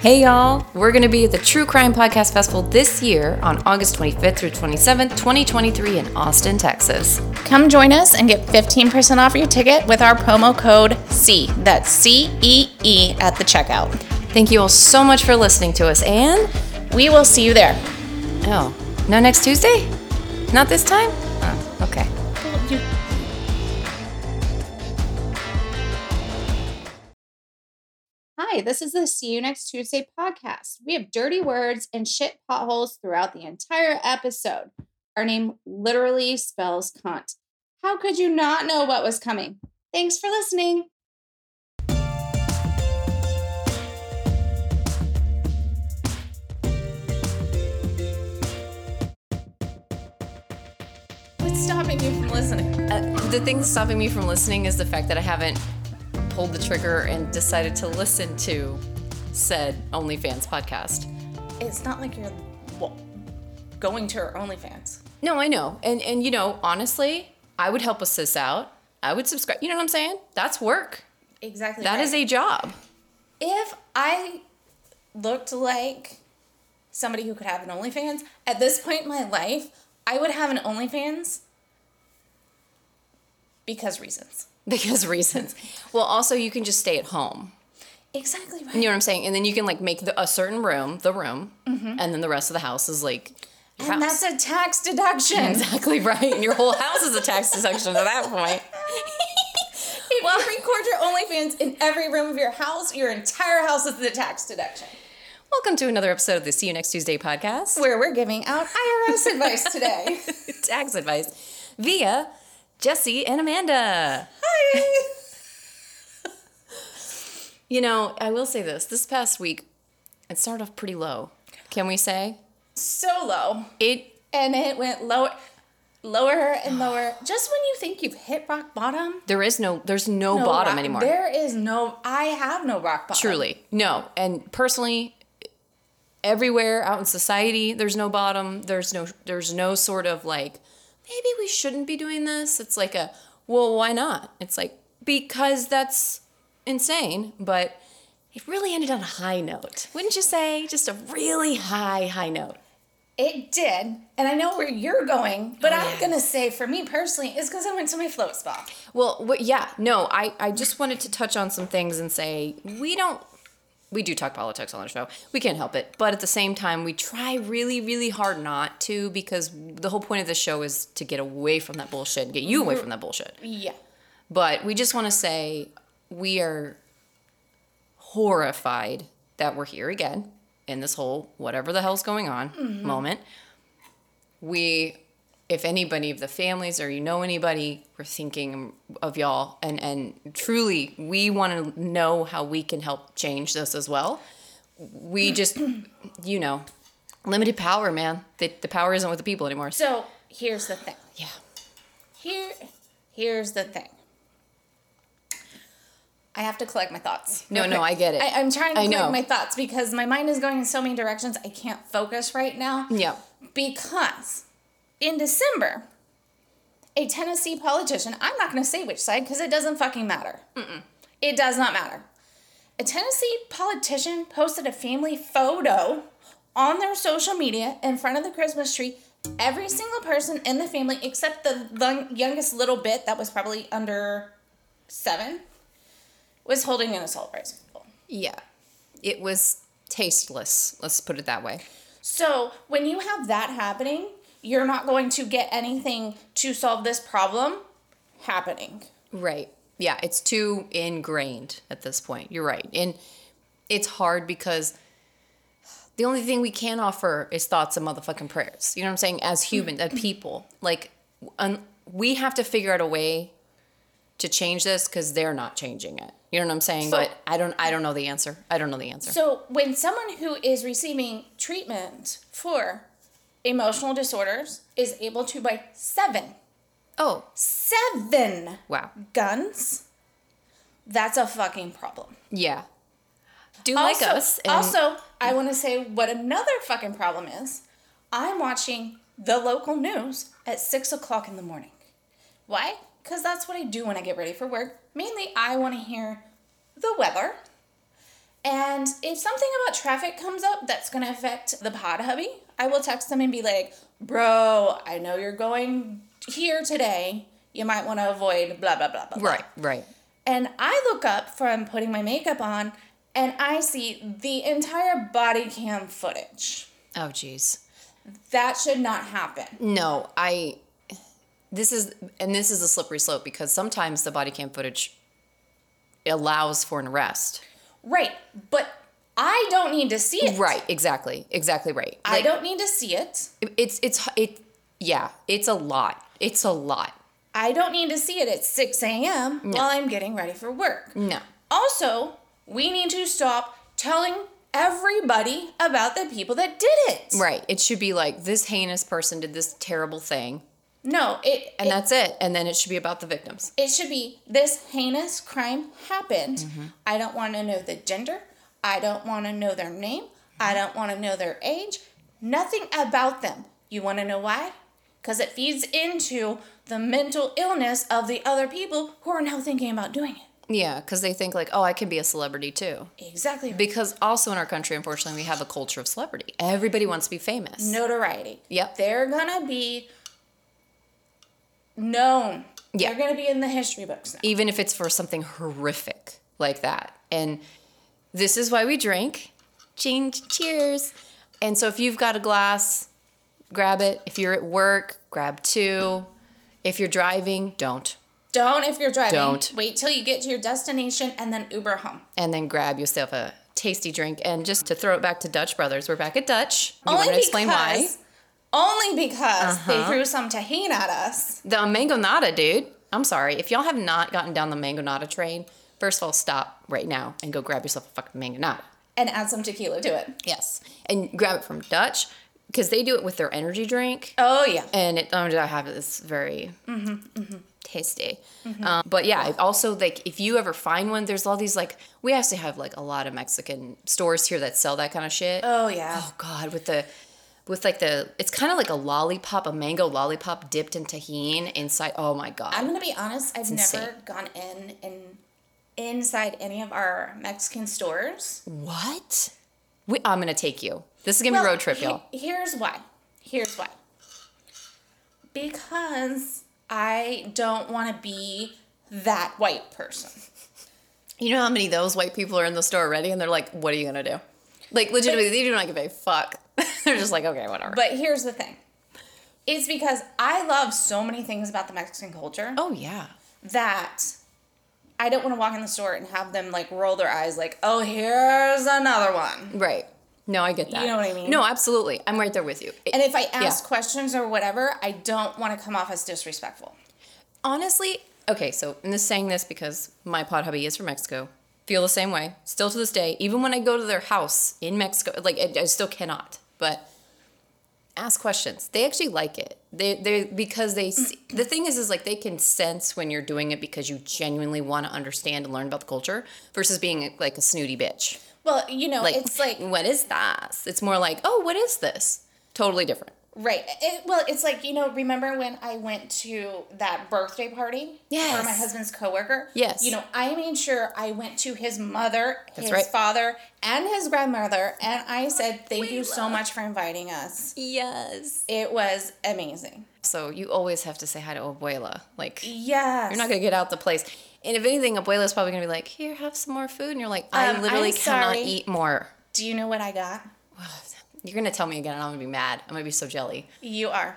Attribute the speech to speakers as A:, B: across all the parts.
A: Hey y'all, we're going to be at the True Crime Podcast Festival this year on August 25th through 27th, 2023 in Austin, Texas.
B: Come join us and get 15% off your ticket with our promo code C. That's C E E at the checkout.
A: Thank you all so much for listening to us and
B: We will see you there.
A: oh, no next Tuesday? Not this time?
B: Hi, this is the See You Next Tuesday podcast. We have dirty words and shit potholes throughout the entire episode. Our name literally spells cunt. How could you not know what was coming? Thanks for listening. What's stopping you from listening?
A: Uh, the thing that's stopping me from listening is the fact that I haven't pulled the trigger and decided to listen to said OnlyFans podcast.
B: It's not like you're well, going to her OnlyFans.
A: No, I know. And and you know, honestly, I would help a sis out. I would subscribe. You know what I'm saying? That's work.
B: Exactly.
A: That is a job.
B: if I looked like somebody who could have an OnlyFans at this point in my life, I would have an OnlyFans because reasons.
A: Because reasons. Well, also you can just stay at home.
B: Exactly right.
A: You know what I'm saying? And then you can like make the, a certain room the room, mm-hmm. and then the rest of the house is like
B: and
A: house.
B: that's a tax deduction.
A: exactly right. And your whole house is a tax deduction at that point.
B: If you record your OnlyFans in every room of your house, your entire house is the tax deduction.
A: Welcome to another episode of the See You Next Tuesday podcast.
B: Where we're giving out IRS advice today.
A: tax advice via Jesse and Amanda.
B: Hi.
A: You know, I will say this. This past week, it started off pretty low. Can we say
B: So low.
A: it?
B: And it went lower, lower and lower. Just when you think you've hit rock bottom,
A: There is no. There's no,
B: no
A: bottom
B: rock-
A: anymore.
B: There is no. I have no rock bottom.
A: Truly, no. And personally, everywhere out in society, there's no bottom. There's no. There's no sort of like maybe we shouldn't be doing this. It's like a well, why not? It's like because that's insane, but. It really ended on a high note, wouldn't you say? Just a really high, high note.
B: It did, and I know where you're going, but
A: Oh,
B: I'm
A: yeah.
B: gonna say for me personally, is because I went to my float spa.
A: Well, yeah, no, I, I just wanted to touch on some things and say we don't, we do talk politics on the show. We can't help it. But at the same time, we try really, really hard not to because the whole point of this show is to get away from that bullshit and get you away from that bullshit.
B: Yeah.
A: But we just want to say we are horrified that we're here again in this whole whatever the hell's going on mm-hmm. moment. We, if anybody of the families or you know anybody, we're thinking of y'all, and and truly, we want to know how we can help change this as well. We just, you know, limited power, man. The, the power isn't with the people anymore.
B: So here's the thing.
A: yeah.
B: Here, here's the thing. I have to collect my thoughts.
A: No, no, I get it.
B: I, I'm trying to
A: I
B: collect
A: know.
B: my thoughts because my mind is going in so many directions. I can't focus right now.
A: Yeah.
B: Because in December, a Tennessee politician, I'm not going to say which side because it doesn't fucking matter. It does not matter. A Tennessee politician posted a family photo on their social media in front of the Christmas tree. Every single person in the family, except the youngest little bit that was probably under seven, was holding an assault rifle.
A: Yeah. It was tasteless. Let's put it that way.
B: So when you have that happening, you're not going to get anything to solve this problem happening.
A: Right. Yeah, it's too ingrained at this point. You're right. And it's hard because the only thing we can offer is thoughts and motherfucking prayers. You know what I'm saying? As human, as mm-hmm. people, like un- we have to figure out a way to change this because they're not changing it. You know what I'm saying?
B: So-
A: but I don't. I don't know the answer. I don't know the answer.
B: So when someone who is receiving treatment for emotional disorders is able to buy seven,
A: oh,
B: seven
A: wow.
B: guns, that's a fucking problem.
A: Yeah. Do like us. and-
B: also, I want to say what another fucking problem is. I'm watching the local news at six o'clock in the morning. Why? Because that's what I do when I get ready for work. Mainly, I want to hear the weather And if something about traffic comes up that's going to affect the pod hubby, I will text them and be like, bro, I know you're going here today. You might want to avoid blah, blah, blah, blah. blah."
A: Right, right.
B: And I look up from putting my makeup on and I see the entire body cam footage.
A: Oh, jeez.
B: That should not happen.
A: No, I. This is and this is a slippery slope because sometimes the body cam footage allows for an arrest.
B: Right. But I don't need to see it.
A: Right, exactly, exactly right.
B: I don't need to see it.
A: It's it's it. Yeah, it's a lot. It's a lot.
B: I don't need to see it at 6 a.m. while I'm getting ready for work.
A: No.
B: Also, we need to stop telling everybody about the people that did it.
A: Right. It should be like this heinous person did this terrible thing,
B: No, it,
A: and
B: it,
A: that's it. And then it should be about the victims.
B: it should be this heinous crime happened.
A: Mm-hmm.
B: I don't want to know the gender. I don't want to know their name. I don't want to know their age. Nothing about them. You want to know why? Because it feeds into the mental illness of the other people who are now thinking about doing it.
A: Yeah, because they think like, oh, I can be a celebrity too.
B: Exactly.
A: Because also in our country, unfortunately, we have a culture of celebrity. Everybody wants to be famous.
B: notoriety.
A: Yep.
B: They're gonna be known.
A: Yeah.
B: They're gonna be in the history books now.
A: even if it's for something horrific like that. And this is why we drink. Change, cheers. And so if you've got a glass, grab it. If you're at work, grab two. If you're driving, don't.
B: Don't if you're driving.
A: Don't.
B: Wait till you get to your destination and then Uber home.
A: And then grab yourself a tasty drink. And just to throw it back to Dutch Brothers, we're back at Dutch. You want to explain why? Uh-huh.
B: Only because they threw some Tajín at us.
A: The mangonada, dude. I'm sorry. If y'all have not gotten down the mangonada train, first of all, stop right now and go grab yourself a fucking mangonada.
B: And add some tequila to it.
A: Yes. And grab it from Dutch because they do it with their energy drink.
B: Oh yeah.
A: And it, um, I have this very tasty. Um, but yeah, also like if you ever find one, there's all these like, we actually have like a lot of Mexican stores here that sell that kind of shit.
B: Oh yeah.
A: Oh God, with the, with like the, it's kind of like a lollipop, a mango lollipop dipped in Tajín inside. Oh my God.
B: I'm gonna be honest. I've never gone in and inside any of our Mexican stores.
A: what? We, I'm to take you. This is going to be
B: Well,
A: road trip,
B: he-
A: y'all.
B: Here's why. Here's why. Because I don't want to be that white person.
A: You know how many of those white people are in the store already, and they're like, "What are you gonna do?" Like legitimately, they do not give a fuck. they're just like, "Okay, whatever."
B: But here's the thing. It's because I love so many things about the Mexican culture
A: oh yeah,
B: that I don't want to walk in the store and have them like roll their eyes like, "Oh, here's another one."
A: right. No, I get that.
B: You know what I mean?
A: No, absolutely. I'm right there with you. It-
B: And if I ask
A: Yeah.
B: questions or whatever, I don't want to come off as disrespectful.
A: honestly, okay. So I'm just saying this because my pod hubby is from Mexico. Feel the same way. Still to this day, even when I go to their house in Mexico, like I, I still cannot. But ask questions. They actually like it. They they because they see, the thing is is like they can sense when you're doing it because you genuinely want to understand and learn about the culture versus being like a snooty bitch.
B: Well, you know,
A: Like
B: it's like
A: what is that? It's more like oh what is this? Totally different.
B: Right. It, well, it's like, you know, remember when I went to that birthday party
A: Yes.
B: for my husband's coworker?
A: Yes.
B: You know, I made sure I went to his mother, his
A: right.
B: father, and his grandmother, and I said, thank
A: We
B: you so much for inviting us.
A: Yes.
B: It was amazing.
A: So you always have to say hi to abuela. Like
B: Yes.
A: You're not gonna get out the place. And if anything, Abuela's probably gonna be like, "Here, have some more food," and you're like, "I
B: Um,
A: literally
B: I'm
A: cannot
B: sorry.
A: eat more."
B: Do you know what I got?
A: You're gonna tell me again, and I'm gonna be mad. I'm gonna be so jelly.
B: You are.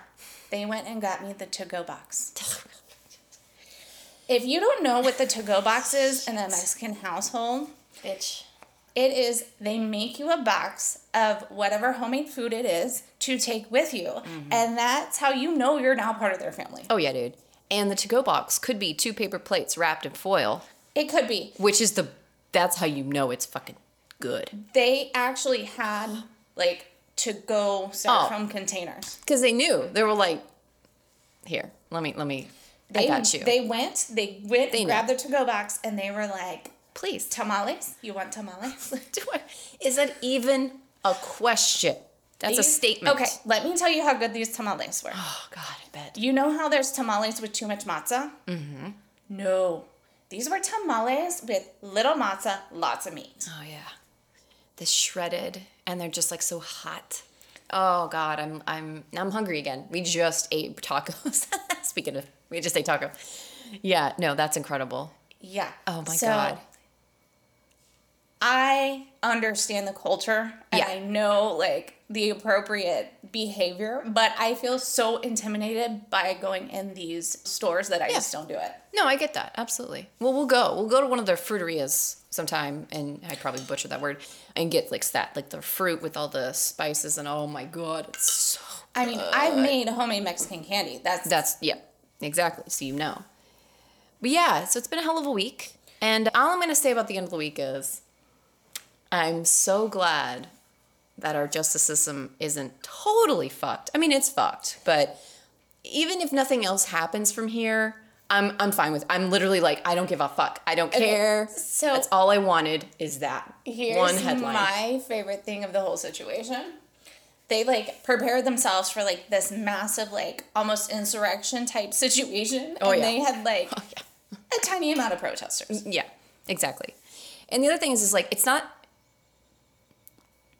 B: They went and got me the to go box. If you don't know what the to go box is in a Mexican household,
A: Bitch.
B: It is they make you a box of whatever homemade food it is to take with you. Mm-hmm. And that's how you know you're now part of their family.
A: Oh yeah, dude. And the to-go box could be two paper plates wrapped in foil,
B: It could be.
A: which is the that's how you know it's fucking good.
B: They actually had like to go
A: Oh.
B: containers.
A: Because they knew they were like, "Here, let me, let me.
B: They,
A: I got you.
B: They went, they went,
A: They
B: grabbed their to go box and they were like,
A: Please,
B: tamales? You want tamales?
A: is that even a question? That's a statement.
B: Okay, let me tell you how good these tamales were.
A: Oh God, I bet.
B: You know how there's tamales with too much masa? Mm-hmm. No. These were tamales with little masa, lots of meat.
A: Oh yeah. The shredded, and they're just like so hot. Oh God, I'm I'm I'm hungry again. We just ate tacos. Speaking of, we just ate taco. Yeah, no, that's incredible.
B: Yeah.
A: Oh my
B: So,
A: God.
B: I understand the culture and
A: Yeah.
B: I know like the appropriate behavior, but I feel so intimidated by going in these stores that I just don't do it.
A: No, I get that absolutely. Well, we'll go. We'll go to one of their fruiterias sometime, and I probably butchered that word, and get like that, like the fruit with all the spices, and oh my God, it's so.
B: I mean, I've made homemade Mexican candy. That's
A: That's yeah, exactly. So you know. But yeah, so it's been a hell of a week, and all I'm gonna say about the end of the week is, I'm so glad that our justice system isn't totally fucked. I mean, it's fucked, but even if nothing else happens from here, I'm I'm fine with. I'm literally like, I don't give a fuck. I don't care.
B: so-
A: that's all I wanted is that
B: Here's
A: one headline.
B: my favorite thing of the whole situation. They like prepared themselves for like this massive, like almost insurrection type situation.
A: Oh,
B: and
A: yeah.
B: they had like
A: Oh, yeah.
B: a tiny amount of protesters.
A: Yeah, exactly. And the other thing is, is like it's not.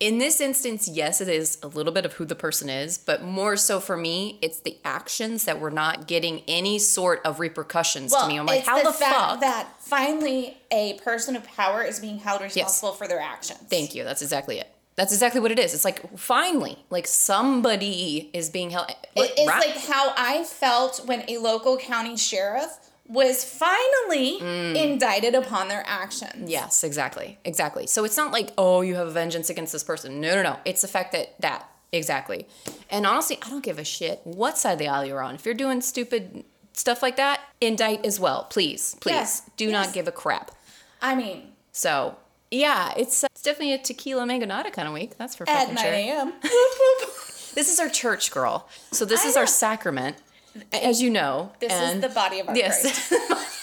A: In this instance, yes, it is a little bit of who the person is, but more so for me, it's the actions that we're not getting any sort of repercussions to me. I'm like, how the,
B: fact
A: fuck?
B: that finally a person of power is being held responsible for their actions.
A: Thank you. That's exactly it. That's exactly what it is. It's like finally, like somebody is being held.
B: It's
A: Ra-
B: like how I felt when a local county sheriff was finally indicted upon their actions.
A: Yes, exactly. Exactly. So it's not like, oh, you have a vengeance against this person. No, no, no. It's the fact that that exactly. And honestly, I don't give a shit what side of the aisle you're on. If you're doing stupid stuff like that, indict as well. Please, please.
B: Yes,
A: Do
B: yes.
A: not give a crap.
B: I mean,
A: So yeah, it's, uh, it's definitely a tequila mangonada kind of week. That's for
B: at
A: fucking
B: 9
A: sure.
B: a.m.
A: This is our church girl. So this
B: I
A: is our sacrament, as you know.
B: This is the body of our
A: Yes.
B: Christ.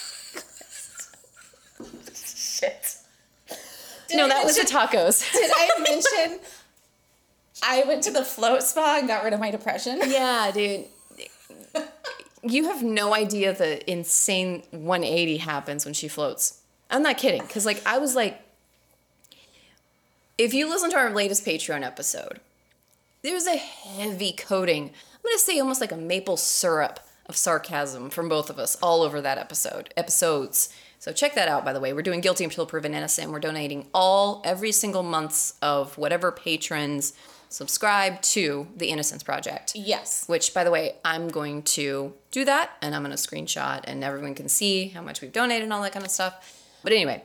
B: Shit. Did
A: no,
B: I
A: that was the tacos.
B: Did I mention I went to the float spa and got rid of my depression?
A: Yeah, dude. You have no idea the insane 180 happens when she floats. I'm not kidding. Because, like, I was like, if you listen to our latest Patreon episode, there's a heavy coating. I'm going to say almost like a maple syrup of sarcasm from both of us all over that episode, episodes. So check that out, by the way. We're doing Guilty Until Proven Innocent. We're donating all, every single months of whatever patrons subscribe to the Innocence Project
B: Yes.
A: which by the way i'm going to do that and i'm going to screenshot and everyone can see how much we've donated and all that kind of stuff but anyway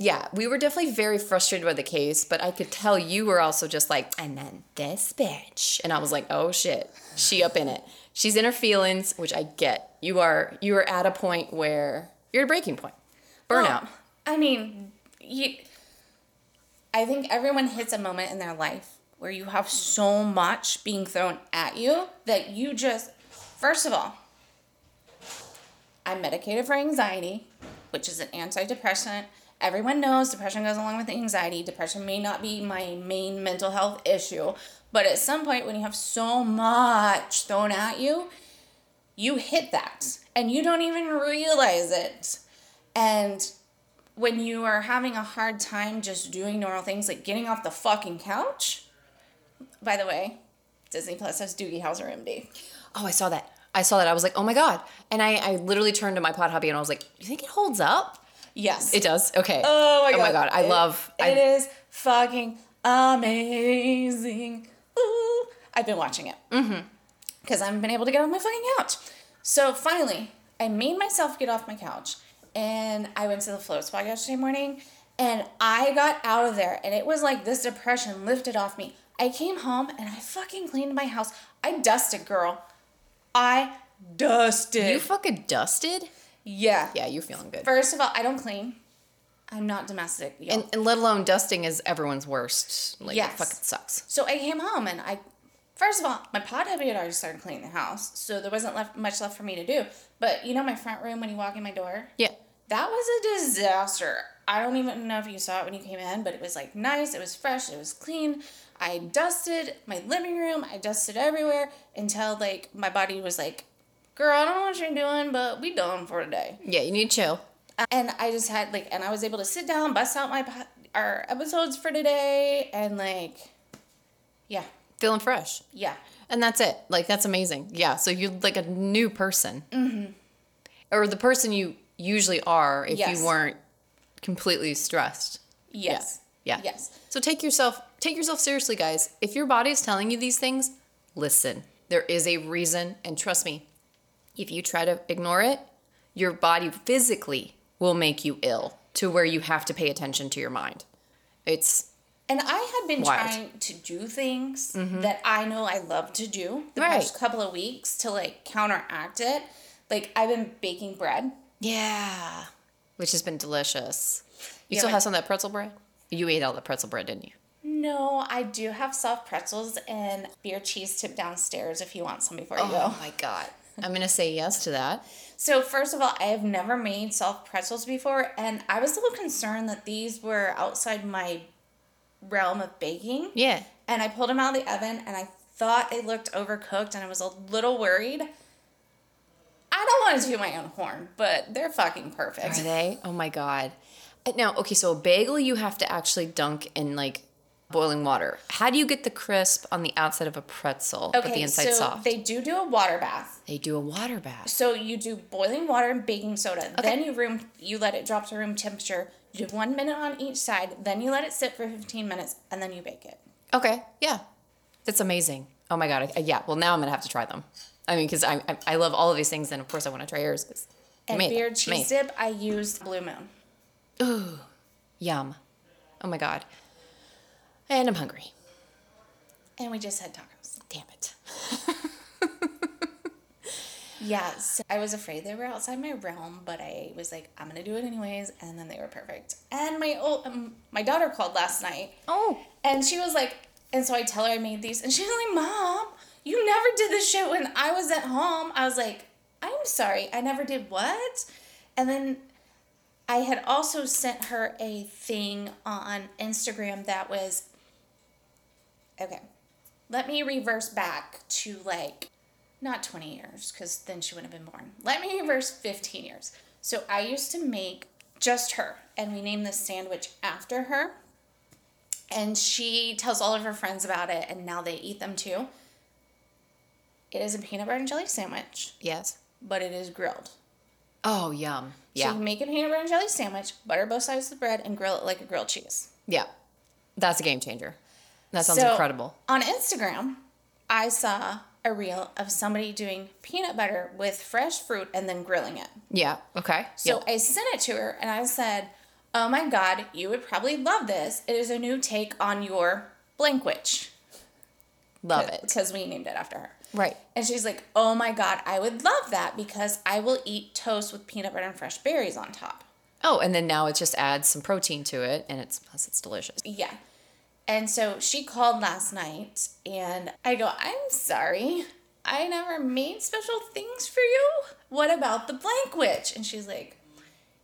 A: yeah we were definitely very frustrated by the case but i could tell you were also just like and then this bitch. And i was like oh shit. She up in it. She's in her feelings which i get. You are you are at a point where you're at a breaking point. Burnout.
B: Well, I mean, you. I think everyone hits a moment in their life where you have so much being thrown at you that you just, first of all, I'm medicated for anxiety, which is an antidepressant. Everyone knows depression goes along with anxiety. Depression may not be my main mental health issue, but at some point when you have so much thrown at you, you hit that and you don't even realize it. And when you are having a hard time just doing normal things like getting off the fucking couch, by the way, Disney Plus has Doogie Howser MD.
A: oh i saw that i saw that i was like oh my god and i, I literally turned to my pod hubby and i was like you think it holds up
B: Yes.
A: it does okay
B: oh my god.
A: oh my god i
B: It-
A: love
B: It
A: I,
B: is fucking amazing. Ooh. I've been watching it. Mm-hmm. Because I haven't been able to get off my fucking couch. So finally, I made myself get off my couch and I went to the float spa yesterday morning and I got out of there and it was like this depression lifted off me. I came home and I fucking cleaned my house. I dusted, girl. I dusted.
A: You fucking dusted?
B: Yeah.
A: Yeah, you're feeling good.
B: First of all, I don't clean. I'm not domestic.
A: And, and let alone dusting is everyone's worst. Like,
B: Yes.
A: it fucking sucks.
B: So I came home and I, first of all, my pod hubby had already started cleaning the house, so there wasn't left much left for me to do. But you know my front room when you walk in my door,
A: Yeah.
B: that was a disaster. I don't even know if you saw it when you came in, but it was like nice, it was fresh, it was clean. I dusted my living room, I dusted everywhere until like my body was like, "Girl, I don't know what you're doing, but we done for today."
A: Yeah, you need to chill.
B: and I just had like, and I was able to sit down, bust out my our episodes for today and like, yeah,
A: Feeling fresh.
B: yeah.
A: And that's it. Like that's amazing. Yeah. So you're like a new person. Mm-hmm. Or the person you usually are if
B: Yes.
A: you weren't completely stressed.
B: Yes.
A: Yeah.
B: Yes.
A: So take yourself take yourself seriously, guys. If your body is telling you these things, listen. There is a reason, and trust me, if you try to ignore it, your body physically will make you ill to where you have to pay attention to your mind. It's
B: And I had been
A: Wild. Mm-hmm.
B: trying to do things that I know I love to do the
A: Right.
B: past couple of weeks to like counteract it. Like I've been baking bread.
A: yeah, which has been delicious. You
B: Yeah,
A: still
B: like-
A: have some of that pretzel bread? You ate all the pretzel bread, didn't you?
B: No, I do have soft pretzels and beer cheese tip downstairs if you want some before you go.
A: Oh my god. I'm gonna say yes to that.
B: So first of all, I have never made soft pretzels before, and I was a little concerned that these were outside my realm of baking.
A: Yeah.
B: And I pulled them out of the oven, and I thought they looked overcooked, and I was a little worried. I don't want to do my own horn, but they're fucking perfect.
A: Are they? Oh my god. Uh, Now, okay, so a bagel you have to actually dunk in like boiling water. How do you get the crisp on the outside of a pretzel, but the
B: Okay,
A: inside
B: so
A: soft?
B: they do do a water bath.
A: They do a water bath.
B: So you do boiling water and baking soda. Okay. Then you room you let it drop to room temperature. You do one minute on each side. Then you let it sit for fifteen minutes, and then you bake it.
A: Okay, yeah, that's amazing. Oh my god, I, yeah. Well, now I'm gonna have to try them. I mean, because I, I I love all of these things, and of course I want to try yours. 'cause
B: And
A: made
B: beer cheese
A: Amazing.
B: dip, I used Blue Moon.
A: Ooh, yum. Oh my god. And I'm hungry.
B: And we just had tacos.
A: Damn it.
B: Yes, I was afraid they were outside my realm, but I was like, I'm gonna do it anyways, and then they were perfect. And my old, um, my daughter called last night,
A: Oh.
B: and she was like, and so I tell her I made these, and she's like, Mom, you never did this shit when I was at home. I was like, I'm sorry, I never did what? And then I had also sent her a thing on Instagram that was, okay, let me reverse back to like not 20 years because then she wouldn't have been born. Let me reverse 15 years. So I used to make just her, and we named this sandwich after her. And she tells all of her friends about it, and now they eat them too. It is a peanut butter and jelly sandwich,
A: Yes.
B: but it is grilled.
A: Oh, yum.
B: So
A: Yeah.
B: you make a peanut butter and jelly sandwich, butter both sides of the bread, and grill it like a grilled cheese.
A: Yeah. That's a game changer. That sounds
B: So,
A: incredible.
B: On Instagram, I saw a reel of somebody doing peanut butter with fresh fruit and then grilling it.
A: Yeah. Okay.
B: So
A: yeah.
B: I sent it to her and I said, Oh my God, you would probably love this. It is a new take on your blank witch.
A: Love it.
B: Because we named it after her.
A: Right.
B: And she's like, Oh my God, I would love that because I will eat toast with peanut butter and fresh berries on top.
A: Oh, and then now it just adds some protein to it, and it's plus it's delicious.
B: Yeah. And so she called last night and I go, I'm sorry. I never made special things for you. What about the blank witch? And she's like,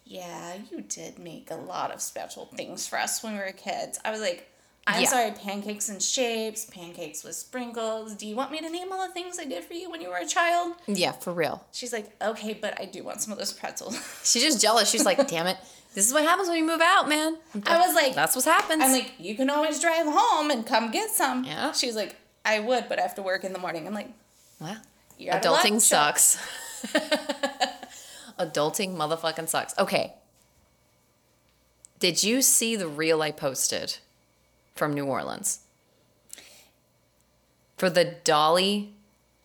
B: Yeah, you did make a lot of special things for us when we were kids. I was like, I'm
A: Yeah.
B: sorry, pancakes and shapes, pancakes with sprinkles. Do you want me to name all the things I did for you when you were a child?
A: Yeah, for real.
B: She's like, Okay, but I do want some of those pretzels.
A: She's just jealous. She's like, damn it. This is what happens when you move out, man.
B: I was like,
A: That's what happens.
B: I'm like, you can always drive home and come get some.
A: Yeah.
B: She's like, I would, but I have to work in the morning. I'm like,
A: well,
B: you're out of luck,
A: adulting sucks. adulting motherfucking sucks. Okay. Did you see the reel I posted from New Orleans? For the Dolly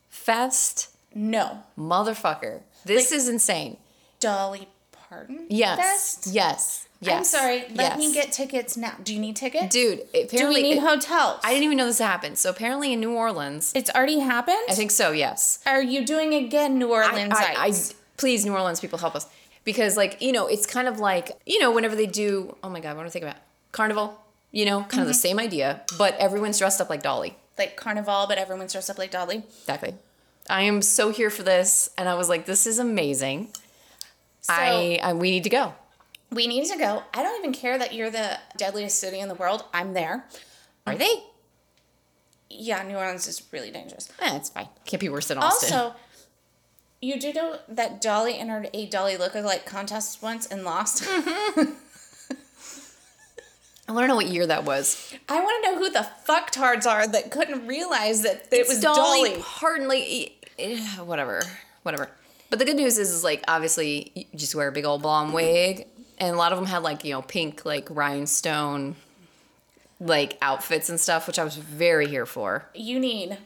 A: Fest?
B: No,
A: Motherfucker. This is insane.
B: Dolly Parton.
A: Yes.
B: Fest?
A: Yes. Yes.
B: I'm sorry. Let me get tickets now. Do you need tickets?
A: Dude,
B: Do
A: apparently
B: we need
A: it-
B: hotels?
A: I didn't even know this happened. So apparently in New Orleans,
B: It's already happened.
A: I think so. Yes.
B: Are you doing again, New
A: I,
B: Orleans?
A: I, I-
B: Ites?
A: please, New Orleans people, help us because, like, you know, it's kind of like you know, whenever they do. Oh my God, what do I think about carnival? You know, kind of
B: Mm-hmm.
A: the same idea, but everyone's dressed up like Dolly.
B: like Carnival, but everyone's dressed up like Dolly.
A: Exactly. I am so here for this, and I was like, this is amazing.
B: So
A: I, I we need to go.
B: we need to go. I don't even care that you're the deadliest city in the world. I'm there.
A: Are they?
B: Yeah, New Orleans is really dangerous.
A: Eh, it's fine. Can't be worse than Austin.
B: Also, you do know that Dolly entered a Dolly lookalike contest once and lost.
A: I want to know what year that was.
B: I want to know who the fucktards are that couldn't realize that it was Dolly.
A: Parton, like, eh, whatever, whatever. But the good news is, is like obviously you just wear a big old blonde wig, and a lot of them had like you know pink like rhinestone like outfits and stuff, which I was very here for.
B: You need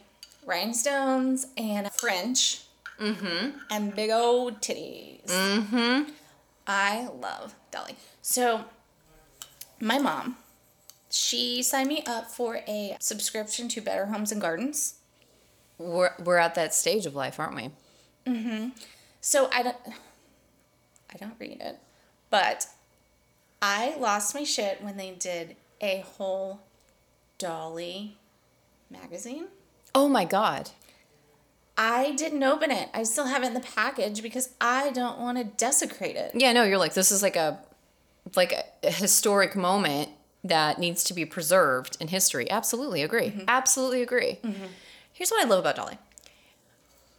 B: rhinestones and French,
A: Mm-hmm.
B: and big old titties.
A: Mm-hmm.
B: I love Dolly. So, my mom, she signed me up for a subscription to Better Homes and Gardens.
A: We're we're at that stage of life, aren't we?
B: So I don't, I don't read it, but I lost my shit when they did a whole Dolly magazine.
A: Oh my god.
B: I didn't open it. I still have it in the package because I don't want to desecrate it.
A: Yeah, no, you're like this is like a like a historic moment that needs to be preserved in history. Absolutely agree. Mm-hmm. Absolutely agree. Mm-hmm. Here's what I love about Dolly.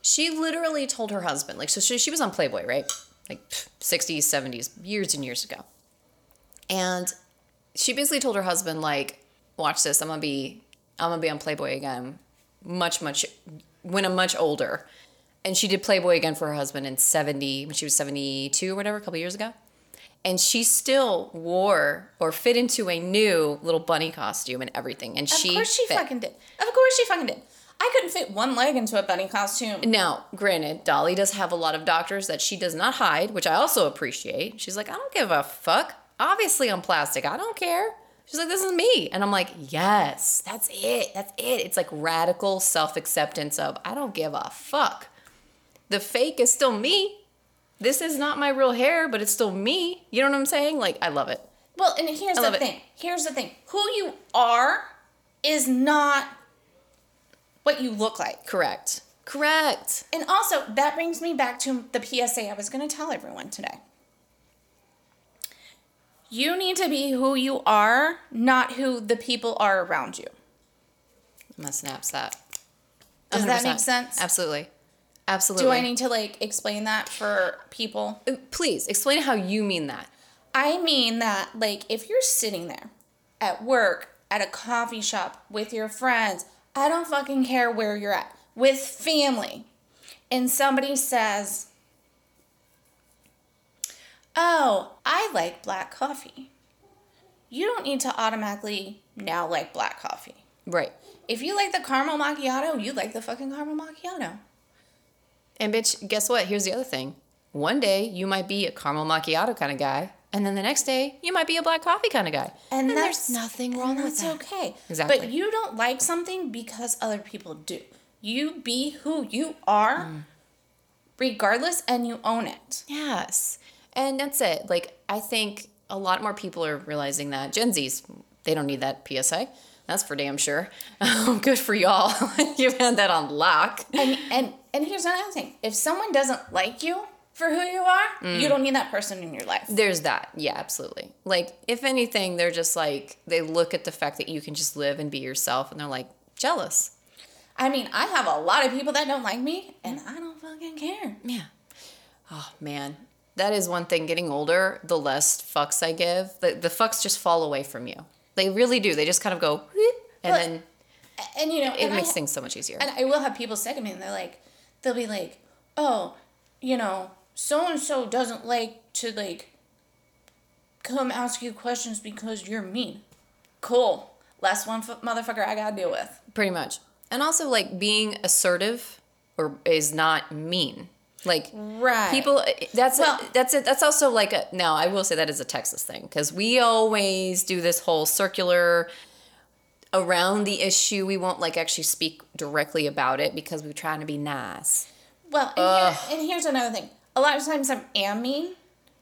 A: She literally told her husband, like, so she, she was on Playboy, right? Like 60s, 70s, years and years ago. And she basically told her husband, like, watch this, I'm gonna be, I'm gonna be on Playboy again, much, much, when I'm much older. And she did Playboy again for her husband in 70, when she was 72 or whatever, a couple years ago. And she still wore or fit into a new little bunny costume and everything. And
B: Of
A: she of
B: course she
A: fit.
B: fucking did. Of course she fucking did. I couldn't fit one leg into a bunny costume.
A: Now, granted, Dolly does have a lot of doctors that she does not hide, which I also appreciate. She's like, I don't give a fuck. Obviously, I'm plastic. I don't care. She's like, this is me. And I'm like, yes, that's it. That's it. It's like radical self acceptance of, I don't give a fuck. The fake is still me. This is not my real hair, but it's still me. You know what I'm saying? Like, I love it.
B: Well, and here's the
A: it.
B: thing. Here's the thing. Who you are is not what you look like.
A: Correct. Correct.
B: And also, that brings me back to the PSA I was going to tell everyone today. You need to be who you are, not who the people are around you.
A: I'm gonna snaps that.
B: Does that make sense?
A: Absolutely. Absolutely.
B: Do I need to like explain that for people?
A: Uh, Please explain how you mean that.
B: I mean that, like, if you're sitting there at work, at a coffee shop, with your friends, I don't fucking care where you're at, with family, and somebody says, Oh, I like black coffee. You don't need to automatically now like black coffee.
A: Right.
B: If you like the caramel macchiato, you like the fucking caramel macchiato.
A: And bitch, guess what? Here's the other thing. One day you might be a caramel macchiato kind of guy, and then the next day you might be a black coffee kind of guy.
B: And,
A: And there's nothing wrong with that.
B: that's okay.
A: Exactly.
B: But you don't like something because other people do. You be who you are,
A: Mm.
B: regardless, and you own it.
A: Yes. And that's it. Like, I think a lot more people are realizing that. Gen Zs, they don't need that PSA. That's for damn sure. Good for y'all. You've had that on lock.
B: And and and here's another thing: if someone doesn't like you for who you are,
A: Mm.
B: you don't need that person in your life.
A: There's that. Yeah, absolutely. Like, if anything, they're just like, they look at the fact that you can just live and be yourself, and they're like, jealous.
B: I mean, I have a lot of people that don't like me, and I don't fucking care.
A: Yeah. Oh man, that is one thing. Getting older, the less fucks I give, the the fucks just fall away from you. They really do. They just kind of go, and
B: Well,
A: then
B: And you know,
A: it makes
B: I,
A: things so much easier.
B: And I will have people say to me, and they're like, they'll be like, oh, you know, so and so doesn't like to like come ask you questions because you're mean. Cool. Last one f- motherfucker I gotta deal with.
A: Pretty much. And also, like being assertive or is not mean. Like
B: Right.
A: people, uh, that's
B: Well-
A: that's it. That's also like a. Now, I will say that is a Texas thing because we always do this whole circular around the issue. We won't like actually speak directly about it because we're trying to be nice.
B: Well, and, here, and here's another thing. A lot of times I am mean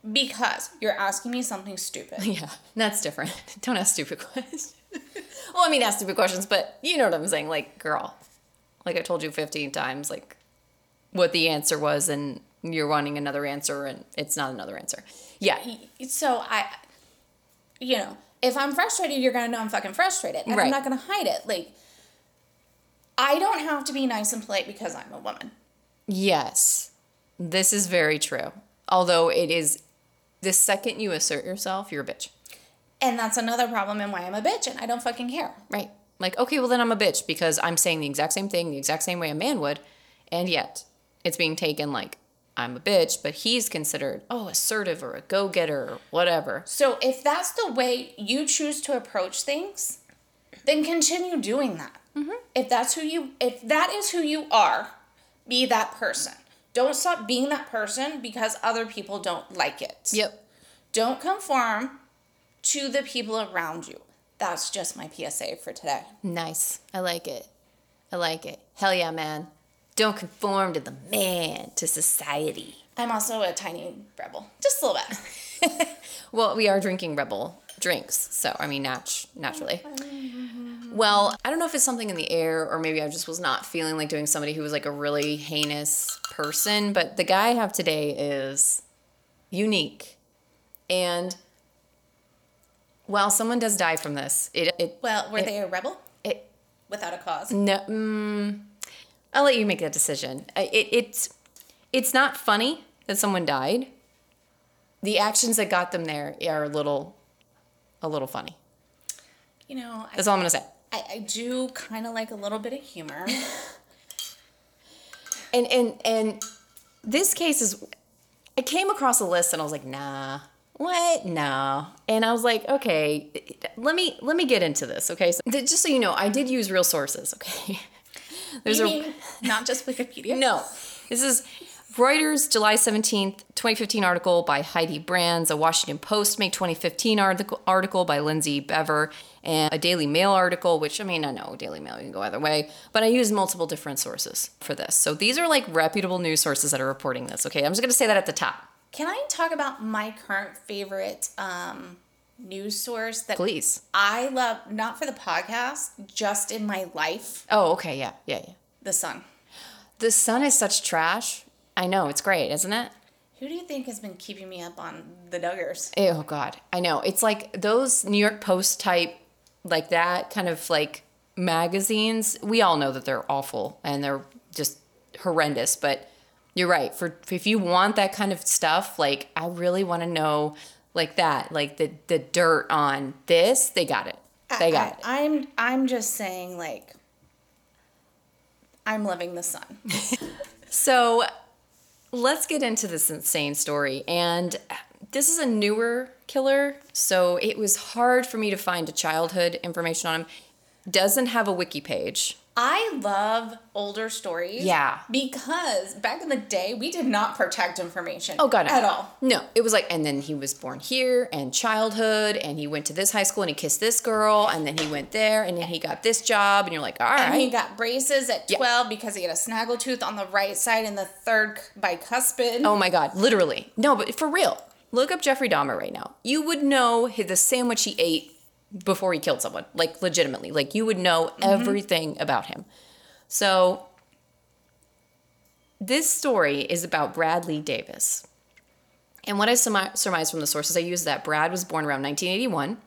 B: because you're asking me something stupid.
A: Yeah, that's different. Don't ask stupid questions. well, I mean, ask stupid questions, but you know what I'm saying. Like, girl, like I told you 15 times, like what the answer was, and you're wanting another answer, and it's not another answer. Yeah,
B: So I, you know, if I'm frustrated, you're gonna know I'm fucking frustrated, and I'm not gonna hide it. Like, I don't have to be nice and polite because I'm a woman.
A: yes, this is very true. Although it is the second you assert yourself, you're a bitch.
B: And that's another problem and why I'm a bitch and I don't fucking care.
A: Right. Like, okay, well, then I'm a bitch because I'm saying the exact same thing the exact same way a man would. And yet it's being taken like I'm a bitch, but he's considered, oh, assertive or a go getter or whatever.
B: So if that's the way you choose to approach things, then continue doing that. Mm-hmm. If that's who you, if that is who you are, be that person. Don't stop being that person because other people don't like it.
A: Yep.
B: Don't conform to the people around you. That's just my PSA for today.
A: Nice. I like it. I like it. Hell yeah, man. Don't conform to the man, to society.
B: I'm also a tiny rebel, just a little bit.
A: Well, we are drinking Rebel drinks, so I mean, nat- naturally. Oh, Well, I don't know if it's something in the air or maybe I just was not feeling like doing somebody who was like a really heinous person, but the guy I have today is unique. And while someone does die from this, it, it,
B: Well, were
A: It-
B: they a rebel
A: it
B: without a cause?
A: no, mm, I'll let you make that decision. It, it's it's not funny that someone died. The actions that got them there are a little a little funny.
B: You know, I,
A: That's all I'm gonna say.
B: I, I do kind of like a little bit of humor.
A: And and and this case is I came across a list and I was like, nah. What? No. And I was like, okay, let me let me get into this, okay? So th- just so you know, I did use real sources, okay? There's
B: You
A: a
B: not just Wikipedia.
A: No. This is Reuters July 17th, 2015 article by Heidi Brands, a Washington Post May 2015 article, article by Lindsay Bever, and a Daily Mail article, which I mean, I know Daily Mail, you can go either way, but I use multiple different sources for this. So these are like reputable news sources that are reporting this, okay? I'm just gonna say that at the top.
B: Can I talk about my current favorite um, news source that
A: Please.
B: I love, not for the podcast, just in my life?
A: Oh, okay, yeah, yeah, yeah.
B: The Sun.
A: The sun is such trash. I know, it's great, isn't it?
B: Who do you think has been keeping me up on the Duggars?
A: Oh God, I know. It's like those New York Post type, like that kind of like magazines. We all know that they're awful and they're just horrendous. But you're right. For if you want that kind of stuff, like I really want to know, like that, like the the dirt on this. They got it. They got it.
B: I, I'm I'm just saying like I'm loving the sun.
A: So let's get into this insane story. And this is a newer killer, so it was hard for me to find a childhood information on him. Doesn't have a wiki page.
B: I love older stories.
A: Yeah.
B: Because back in the day, we did not protect information.
A: Oh god, no.
B: At all.
A: No, it was like, and then he was born here, and childhood, and he went to this high school, and he kissed this girl, and then he went there, and then he got this job, and you're like, all right,
B: And he got braces at 12 because he had a snaggle tooth on the right side and the third bicuspid.
A: Oh my God, literally. No, but for real, look up Jeffrey Dahmer right now. You would know the sandwich he ate before he killed someone, like legitimately. Like you would know mm-hmm. everything about him. So, this story is about Brad Lee Davis. And what I sumi- surmise from the sources I use that Brad was born around 1981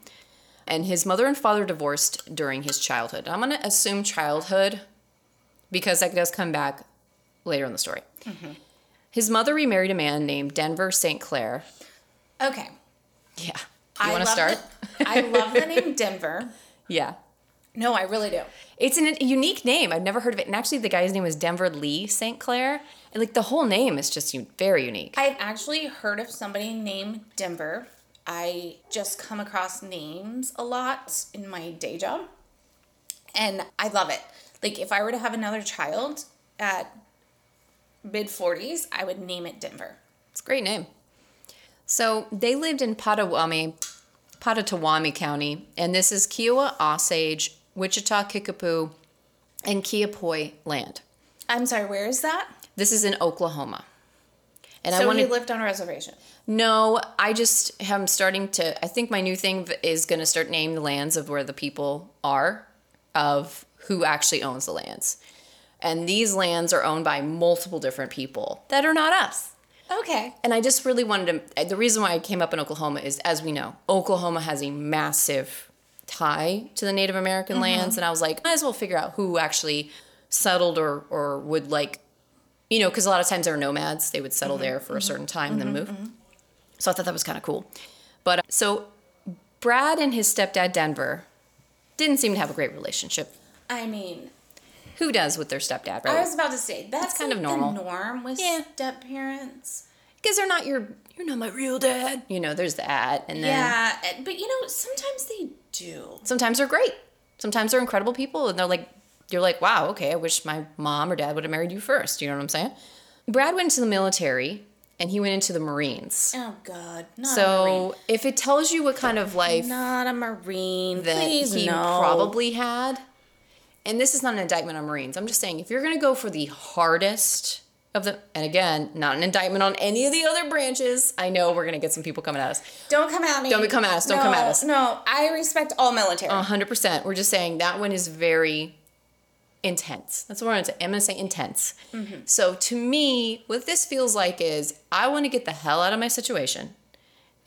A: and his mother and father divorced during his childhood. I'm going to assume childhood because that does come back later in the story. Mm-hmm. His mother remarried a man named Denver St. Clair.
B: Okay.
A: Yeah. You want to start?
B: the- I love the name Denver.
A: Yeah.
B: No, I really do.
A: It's an, a unique name. I've never heard of it. And actually, the guy's name was Denver Lee St. Clair. And like the whole name is just very unique.
B: I've actually heard of somebody named Denver. I just come across names a lot in my day job. And I love it. Like if I were to have another child at mid 40s, I would name it Denver.
A: It's a great name. So they lived in Potawatomi, Potawatomi County, and this is Kiowa, Osage, Wichita, Kickapoo, and Kiapoi land.
B: I'm sorry, where is that?
A: This is in Oklahoma. And I
B: so
A: want
B: he
A: to
B: lived on a reservation.
A: No, I just am starting to. I think my new thing is going to start naming the lands of where the people are, of who actually owns the lands. And these lands are owned by multiple different people that are not us.
B: Okay.
A: And I just really wanted to. The reason why I came up in Oklahoma is, as we know, Oklahoma has a massive tie to the Native American mm-hmm. lands. And I was like, might as well figure out who actually settled or, or would like, you know, because a lot of times they were nomads. They would settle mm-hmm. there for a mm-hmm. certain time and then move. So I thought that was kind of cool. But so Brad and his stepdad Denver didn't seem to have a great relationship.
B: I mean,
A: Who does with their stepdad, right?
B: I was about to say that's
A: kind of normal.
B: The norm with
A: Yeah.
B: step parents.
A: Because they're not your, you're not my real dad. You know, there's that, and then
B: Yeah, but you know, sometimes they do.
A: sometimes they're great. Sometimes they're incredible people, and they're like, you're like, wow, okay, I wish my mom or dad would have married you first. You know what I'm saying? Brad went into the military, and he went into the Marines.
B: Oh God, not
A: So if it tells you what kind of life
B: Not a marine.
A: that
B: Please
A: he
B: no.
A: probably had, and this is not an indictment on Marines. I'm just saying if you're gonna go for the hardest of the, and again, not an indictment on any of the other branches. I know we're gonna get some people coming at us.
B: Don't come at me.
A: Don't come at us, don't
B: no,
A: come at us.
B: No, I respect all military.
A: hundred percent. We're just saying that one is very intense. That's what I'm gonna say. I'm gonna say intense.
B: Mm-hmm.
A: So to me, what this feels like is I want to get the hell out of my situation.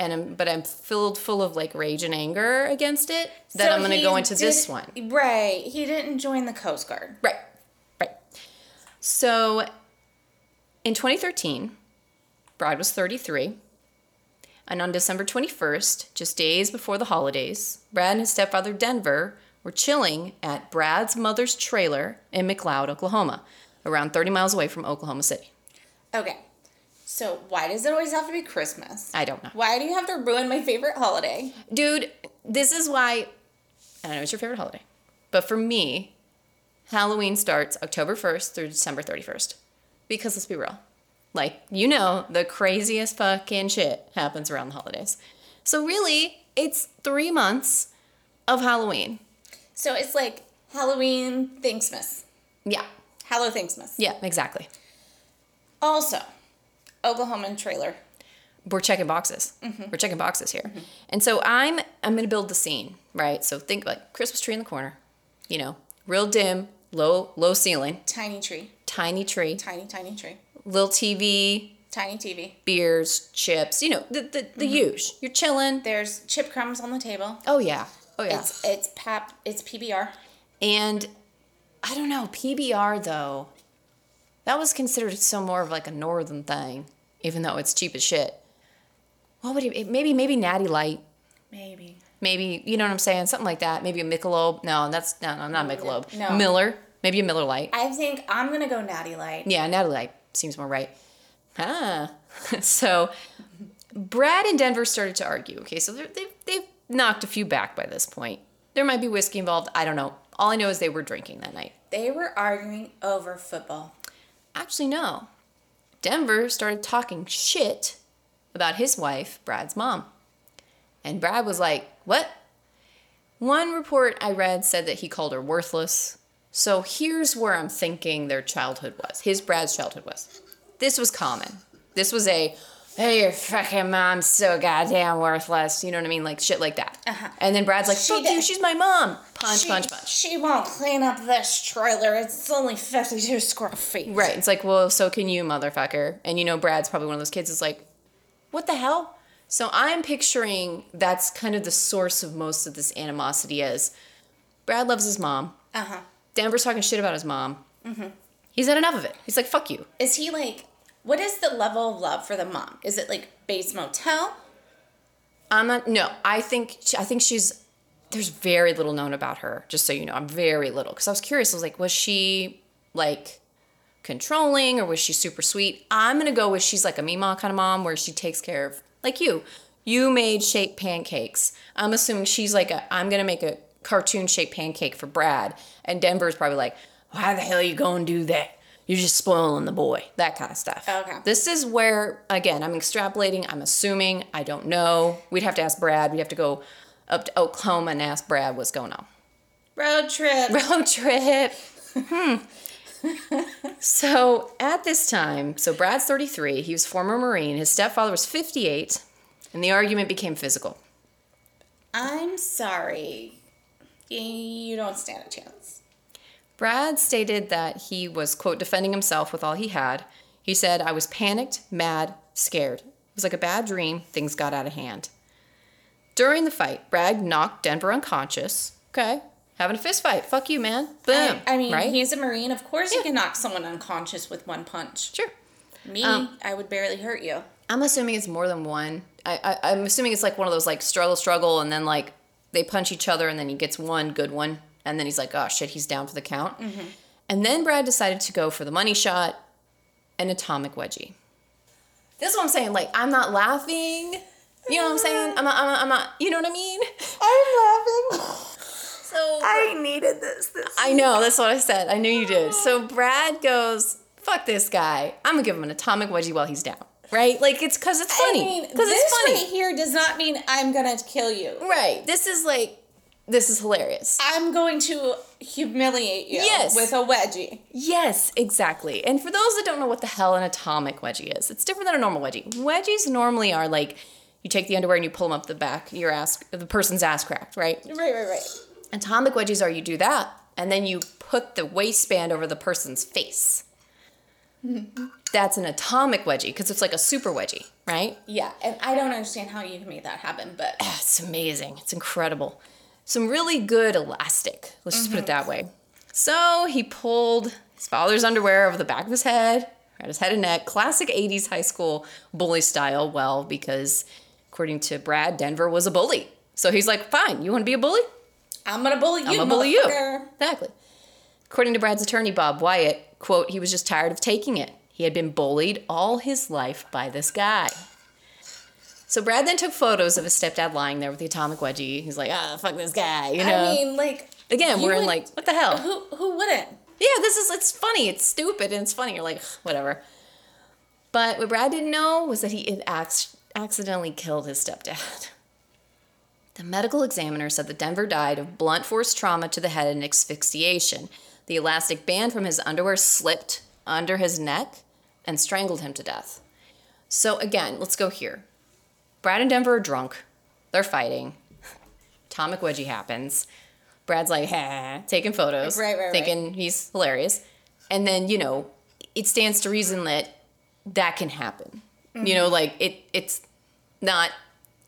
A: And I'm, but I'm filled full of like rage and anger against it that
B: So
A: I'm gonna go into this one.
B: Right. He didn't join the Coast Guard.
A: Right. Right. So in 2013, Brad was 33. And on December 21st, just days before the holidays, Brad and his stepfather Denver were chilling at Brad's mother's trailer in McLoud, Oklahoma, around 30 miles away from Oklahoma City.
B: Okay. So why does it always have to be Christmas?
A: I don't know.
B: Why do you have to ruin my favorite holiday?
A: Dude, this is why I don't know it's your favorite holiday. But for me, Halloween starts October 1st through December 31st. Because let's be real. Like, you know, the craziest fucking shit happens around the holidays. So really, it's three months of Halloween.
B: So it's like Halloween, Thanksmas.
A: Yeah.
B: Hallow Thanksmas.
A: Yeah, exactly.
B: Also, Oklahoman trailer.
A: we're checking boxes. Mm-hmm. We're checking boxes here. And so I'm I'm gonna build the scene, right? So think like Christmas tree in the corner, you know, real dim, low low ceiling,
B: Tiny tree.
A: tiny tree,
B: Tiny, tiny tree.
A: little TV,
B: Tiny TV.
A: beers, chips, you know, the the, the mm-hmm. huge. You're chilling.
B: There's chip crumbs on the table.
A: Oh yeah. Oh yeah.
B: It's it's pap it's PBR.
A: and I don't know, PBR though, that was considered so more of like a northern thing, even though it's cheap as shit. What would it maybe maybe Natty Light.
B: Maybe.
A: maybe you know what I'm saying, something like that. Maybe a Michelob. No, that's no, no, not Michelob.
B: No.
A: Miller. Maybe a Miller Lite.
B: I think I'm gonna go Natty Light.
A: Yeah, Natty Light seems more right. Ah, so Brad and Denver started to argue. Okay, so they've they've knocked a few back by this point. There might be whiskey involved. I don't know. All I know is they were drinking that night.
B: They were arguing over football.
A: Actually, no. Denver started talking shit about his wife, Brad's mom. And Brad was like, What? One report I read said that he called her worthless. So here's where I'm thinking their childhood was. His Brad's childhood was. This was common. This was a, hey, your fucking mom's so goddamn worthless. You know what I mean? Like shit like that. Uh-huh. And then Brad's like, fuck you, she's my mom. Punch,
B: she,
A: punch, punch.
B: She won't clean up this trailer. It's only 52 square feet.
A: Right. It's like, well, so can you, motherfucker. And you know, Brad's probably one of those kids is like, what the hell? So I'm picturing that's kind of the source of most of this animosity is Brad loves his mom.
B: Uh huh.
A: Denver's talking shit about his mom. Mm-hmm. He's had enough of it. He's like, fuck you.
B: Is he like, what is the level of love for the mom? Is it like base motel?
A: I'm not, no, I think, I think she's, there's very little known about her, just so you know. I'm very little. Because I was curious. I was like, was she like controlling or was she super sweet? I'm to go with she's like a Mima kind of mom where she takes care of, like you. You made shaped pancakes. I'm assuming she's like a, I'm to make a cartoon shaped pancake for Brad. And Denver's probably like, why the hell are you to do that? You're just spoiling the boy. That kind of stuff.
B: Okay.
A: This is where, again, I'm extrapolating. I'm assuming. I don't know. We'd have to ask Brad. We'd have to go up to Oklahoma and ask Brad what's going on.
B: Road trip.
A: Road trip. Hmm. so at this time, so Brad's 33. He was former Marine. His stepfather was 58, and the argument became physical.
B: I'm sorry. You don't stand a chance.
A: Brad stated that he was, quote, defending himself with all he had. He said, I was panicked, mad, scared. It was like a bad dream. Things got out of hand. During the fight, Brad knocked Denver unconscious. Okay. Having a fist fight. Fuck you, man. Boom.
B: I, I mean,
A: right?
B: he's a Marine. Of course,
A: Yeah.
B: you can knock someone unconscious with one punch.
A: Sure.
B: Me,
A: Um,
B: I would barely hurt you.
A: I'm assuming it's more than one. I, I I'm assuming it's like one of those like struggle struggle and then like they punch each other and then he gets one good one and then he's like oh shit he's down for the count. Mm-hmm. And then Brad decided to go for the money shot, an atomic wedgie. This is what I'm saying. Like I'm not laughing. You know what I'm saying? I'm not. I'm not. I'm not you know what I mean?
B: I'm laughing.
A: So
B: I needed this. This.
A: I know, that's what I said. I knew you did. So Brad goes, fuck this guy. I'm gonna give him an atomic wedgie while he's down. Right? Like it's cause it's funny.
B: I mean, this
A: it's funny.
B: right here does not mean I'm gonna kill you.
A: Right. This is like this is hilarious.
B: I'm going to humiliate you
A: Yes.
B: with a wedgie.
A: Yes, exactly. And for those that don't know what the hell an atomic wedgie is, it's different than a normal wedgie. Wedgies normally are like you take the underwear and you pull them up the back, your ass, the person's ass cracked, right?
B: Right, right, right.
A: Atomic wedgies are you do that, and then you put the waistband over the person's face. That's an atomic wedgie because it's like a super wedgie, right?
B: Yeah, and I don't understand how you can make that happen, but
A: It's amazing. It's incredible. Some really good elastic. Let's just put it that mm-hmm. way. So he pulled his father's underwear over the back of his head, around his head and neck. Classic 80s high school bully style. Well, because according to Brad, Denver was a bully. So he's like, fine, you want to be a bully?
B: I'm gonna bully you.
A: I'm gonna bully you. Exactly. According to Brad's attorney, Bob Wyatt, quote, he was just tired of taking it. He had been bullied all his life by this guy. So Brad then took photos of his stepdad lying there with the atomic wedgie. He's like, ah, fuck this guy, you know?
B: I mean, like
A: Again, we're in
B: would-
A: like, what the hell?
B: who who wouldn't?
A: Yeah, this is, it's funny. It's stupid and it's funny. You're like, whatever. But what Brad didn't know was that he had ac- accidentally killed his stepdad. The medical examiner said that Denver died of blunt force trauma to the head and asphyxiation. The elastic band from his underwear slipped under his neck and strangled him to death. So, again, let's go here. Brad and Denver are drunk. They're fighting. Atomic wedgie happens. Brad's like, ha, taking photos,
B: Right, right, right.
A: thinking he's hilarious. And then, you know, it stands to reason that that can happen. You know, mm-hmm. like it it's not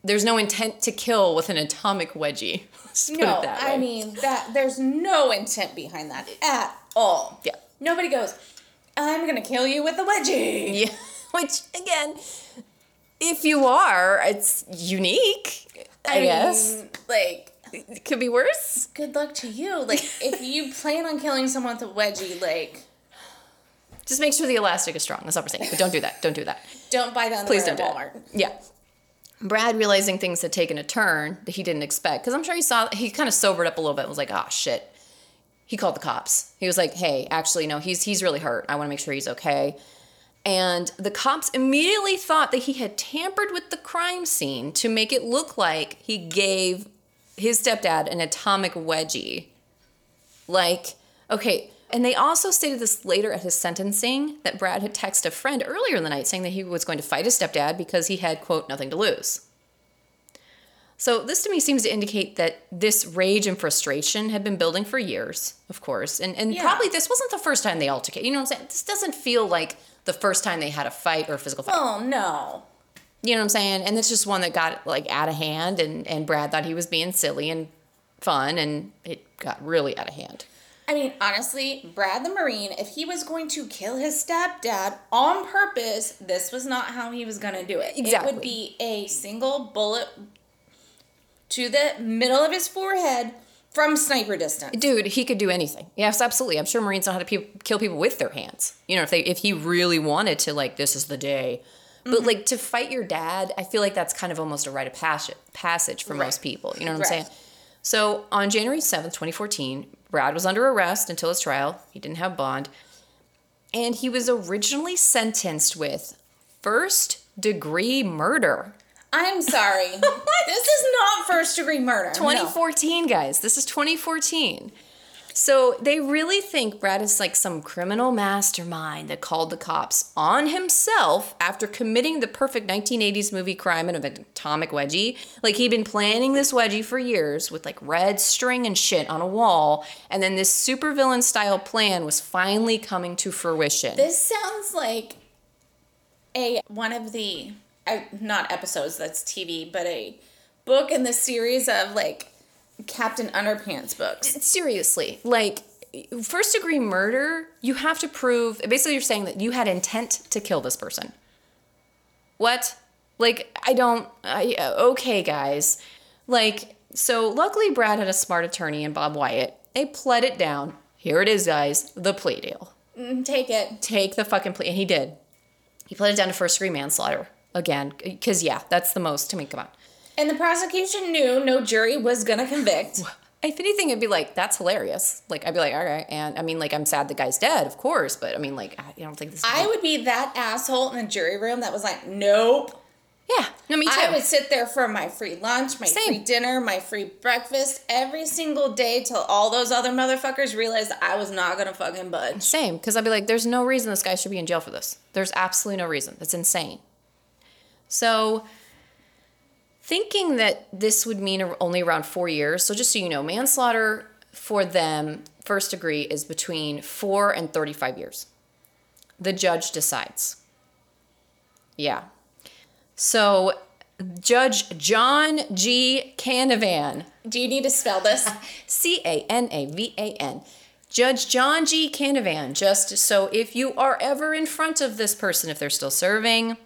A: there's no intent to kill with an atomic wedgie. Let's put
B: No,
A: it that way.
B: I mean that there's no intent behind that at all.
A: Yeah.
B: Nobody goes, I'm gonna kill you with a wedgie.
A: Yeah. Which again, if you are, it's unique. I, guess.
B: mean, like,
A: It could be worse.
B: good luck to you. Like, if you plan on killing someone with a wedgie, like,
A: Just make sure the elastic is strong. That's all we're saying. But don't do that. Don't do that.
B: don't buy that
A: Please don't do
B: Walmart.
A: it. Yeah. Brad realizing things had taken a turn that he didn't expect, because I'm sure he saw he kind of sobered up a little bit and was like, "Oh shit." He called the cops. He was like, "Hey, actually, no, he's he's really hurt. I want to make sure he's okay." And the cops immediately thought that he had tampered with the crime scene to make it look like he gave his stepdad an atomic wedgie. Like, okay. And they also stated this later at his sentencing that Brad had texted a friend earlier in the night saying that he was going to fight his stepdad because he had, quote, nothing to lose. So this to me seems to indicate that this rage and frustration had been building for years, of course. And and
B: Yeah.
A: probably this wasn't the first time they altercated. You know what I'm saying? This doesn't feel like the first time they had a fight or a physical fight.
B: Oh no.
A: You know what I'm saying? And it's just one that got like out of hand and, and Brad thought he was being silly and fun and it got really out of hand.
B: I mean, honestly, Brad the Marine, if he was going to kill his stepdad on purpose, this was not how he was going to do it.
A: Exactly.
B: It would be a single bullet to the middle of his forehead from sniper distance.
A: Dude, he could do anything. Yes, absolutely. I'm sure Marines know how to pe- kill people with their hands. You know, if they if he really wanted to, like, this is the day. But
B: Mm-hmm.
A: like to fight your dad, I feel like that's kind of almost a rite of passage passage for most people. You know what I'm
B: Right.
A: saying? So on January 7th, 2014, Brad was under arrest until his trial. He didn't have bond. And he was originally sentenced with first degree murder.
B: I'm sorry. this is not first degree murder. No.
A: 2014, guys. This is 2014. So they really think Brad is like some criminal mastermind that called the cops on himself after committing the perfect 1980s movie crime of an atomic wedgie. Like he'd been planning this wedgie for years with like red string and shit on a wall, and then this supervillain style plan was finally coming to fruition.
B: This sounds like a one of the not episodes that's TV, but a book in the series of like Captain Underpants books.
A: seriously like first degree murder, you have to prove basically you're saying that you had intent to kill this person. What? Like I don't I okay guys. Like so luckily Brad had a smart attorney and Bob Wyatt. They pled it down. Here it is guys, the plea deal.
B: Mm, Take it.
A: Take the fucking plea and he did. He pled it down to first degree manslaughter again cuz yeah, that's the most to me come on.
B: And the prosecution knew no jury was gonna convict.
A: If anything, it'd be like, that's hilarious. Like, I'd be like, all right. And I mean, like, I'm sad the guy's dead, of course, but I mean, like, I don't think this is.
B: I would be that asshole in the jury room that was like, nope.
A: yeah, no, me too.
B: I would sit there for my free lunch, my
A: Same.
B: free dinner, my free breakfast every single day till all those other motherfuckers realized I was not gonna fucking budge.
A: Same, because I'd be like, there's no reason this guy should be in jail for this. There's absolutely no reason. That's insane. So, thinking that this would mean only around four years, so just so you know, manslaughter for them, first degree, is between four and 35 years. The judge decides. Yeah. So, Judge John G. Canavan
B: Do you need to spell this?
A: C A N A V A N. Judge John G. Canavan, just so if you are ever in front of this person, if they're still serving,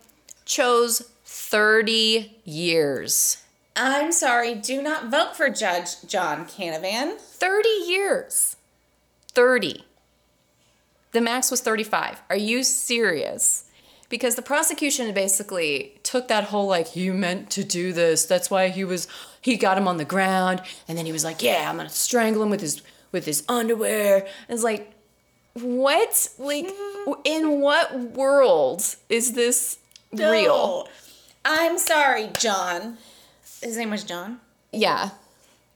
A: chose 30 years.
B: I'm sorry, do not vote for Judge John Canavan.
A: 30 years. 30. The max was 35. Are you serious? Because the prosecution basically took that whole like he meant to do this. That's why he was he got him on the ground and then he was like, "Yeah, I'm going to strangle him with his with his underwear." And it's like what? Like mm-hmm. in what world is this real?
B: I'm sorry, John. His name was John.
A: Yeah.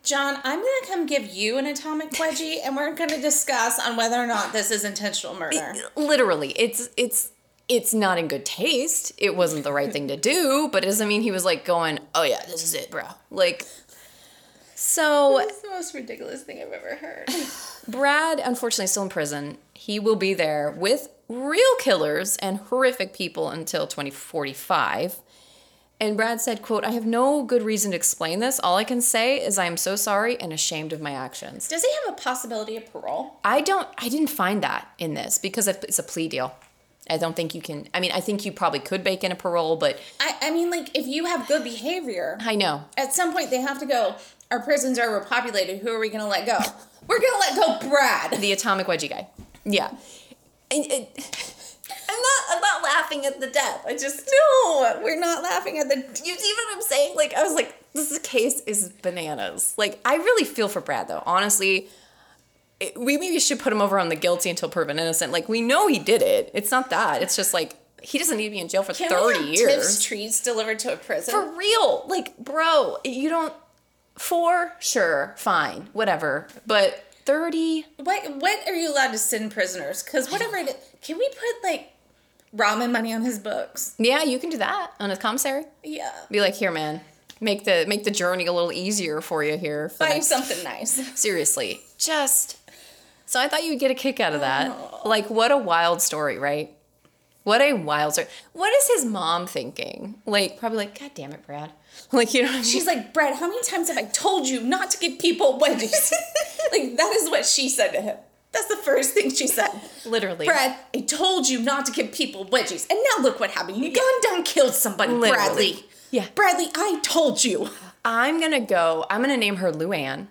B: John, I'm gonna come give you an atomic wedgie, and we're gonna discuss on whether or not this is intentional murder.
A: literally it's it's it's not in good taste it wasn't the right thing to do but it doesn't mean he was like going oh yeah this is it bro like so
B: It's the most ridiculous thing I've ever heard.
A: brad unfortunately is still in prison he will be there with real killers and horrific people until 2045 and brad said quote i have no good reason to explain this all i can say is i am so sorry and ashamed of my actions
B: Does he have a possibility of parole?
A: I don't. I didn't find that in this because it's a plea deal. I don't think you can. I mean, I think you probably could bake in a parole, but
B: I, I mean, like, if you have good behavior,
A: I know.
B: at some point they have to go, our prisons are overpopulated. Who are we gonna let go? We're gonna let go Brad.
A: The atomic wedgie guy. Yeah. And it,
B: I'm not, I'm not laughing at the death. I just, no, we're not laughing at the,
A: you see what I'm saying? Like, I was like, this case is bananas. Like, I really feel for Brad, though. Honestly, it, we maybe should put him over on the guilty until proven innocent. Like, we know he did it. It's not that. It's just like, he doesn't need to be in jail for
B: Can
A: 30
B: we have
A: years.
B: Tips treats delivered to a prison?
A: For real. Like, bro, you don't. Four, sure, fine, whatever. But 30,
B: What what are you allowed to send prisoners? Because whatever it is, can we put like ramen money on his books?
A: yeah, you can do that on his commissary.
B: Yeah.
A: Be like, here, man, make the make the journey a little easier for you here. For
B: Buy you something nice.
A: Seriously, just. So I thought you'd get a kick out of that. Like, what a wild story, right? What a wild story. What is his mom thinking? Like, probably like, God damn it, Brad. Like, you know what I mean?
B: She's like, Brad, how many times have I told you not to give people wedgies? like that is what she said to him. That's the first thing she said.
A: literally.
B: Brad, I told you not to give people wedgies. And now look what happened. You gunned down killed somebody,
A: Literally.
B: Bradley.
A: Yeah.
B: Bradley, I told you.
A: I'm gonna go. I'm gonna name her Luann,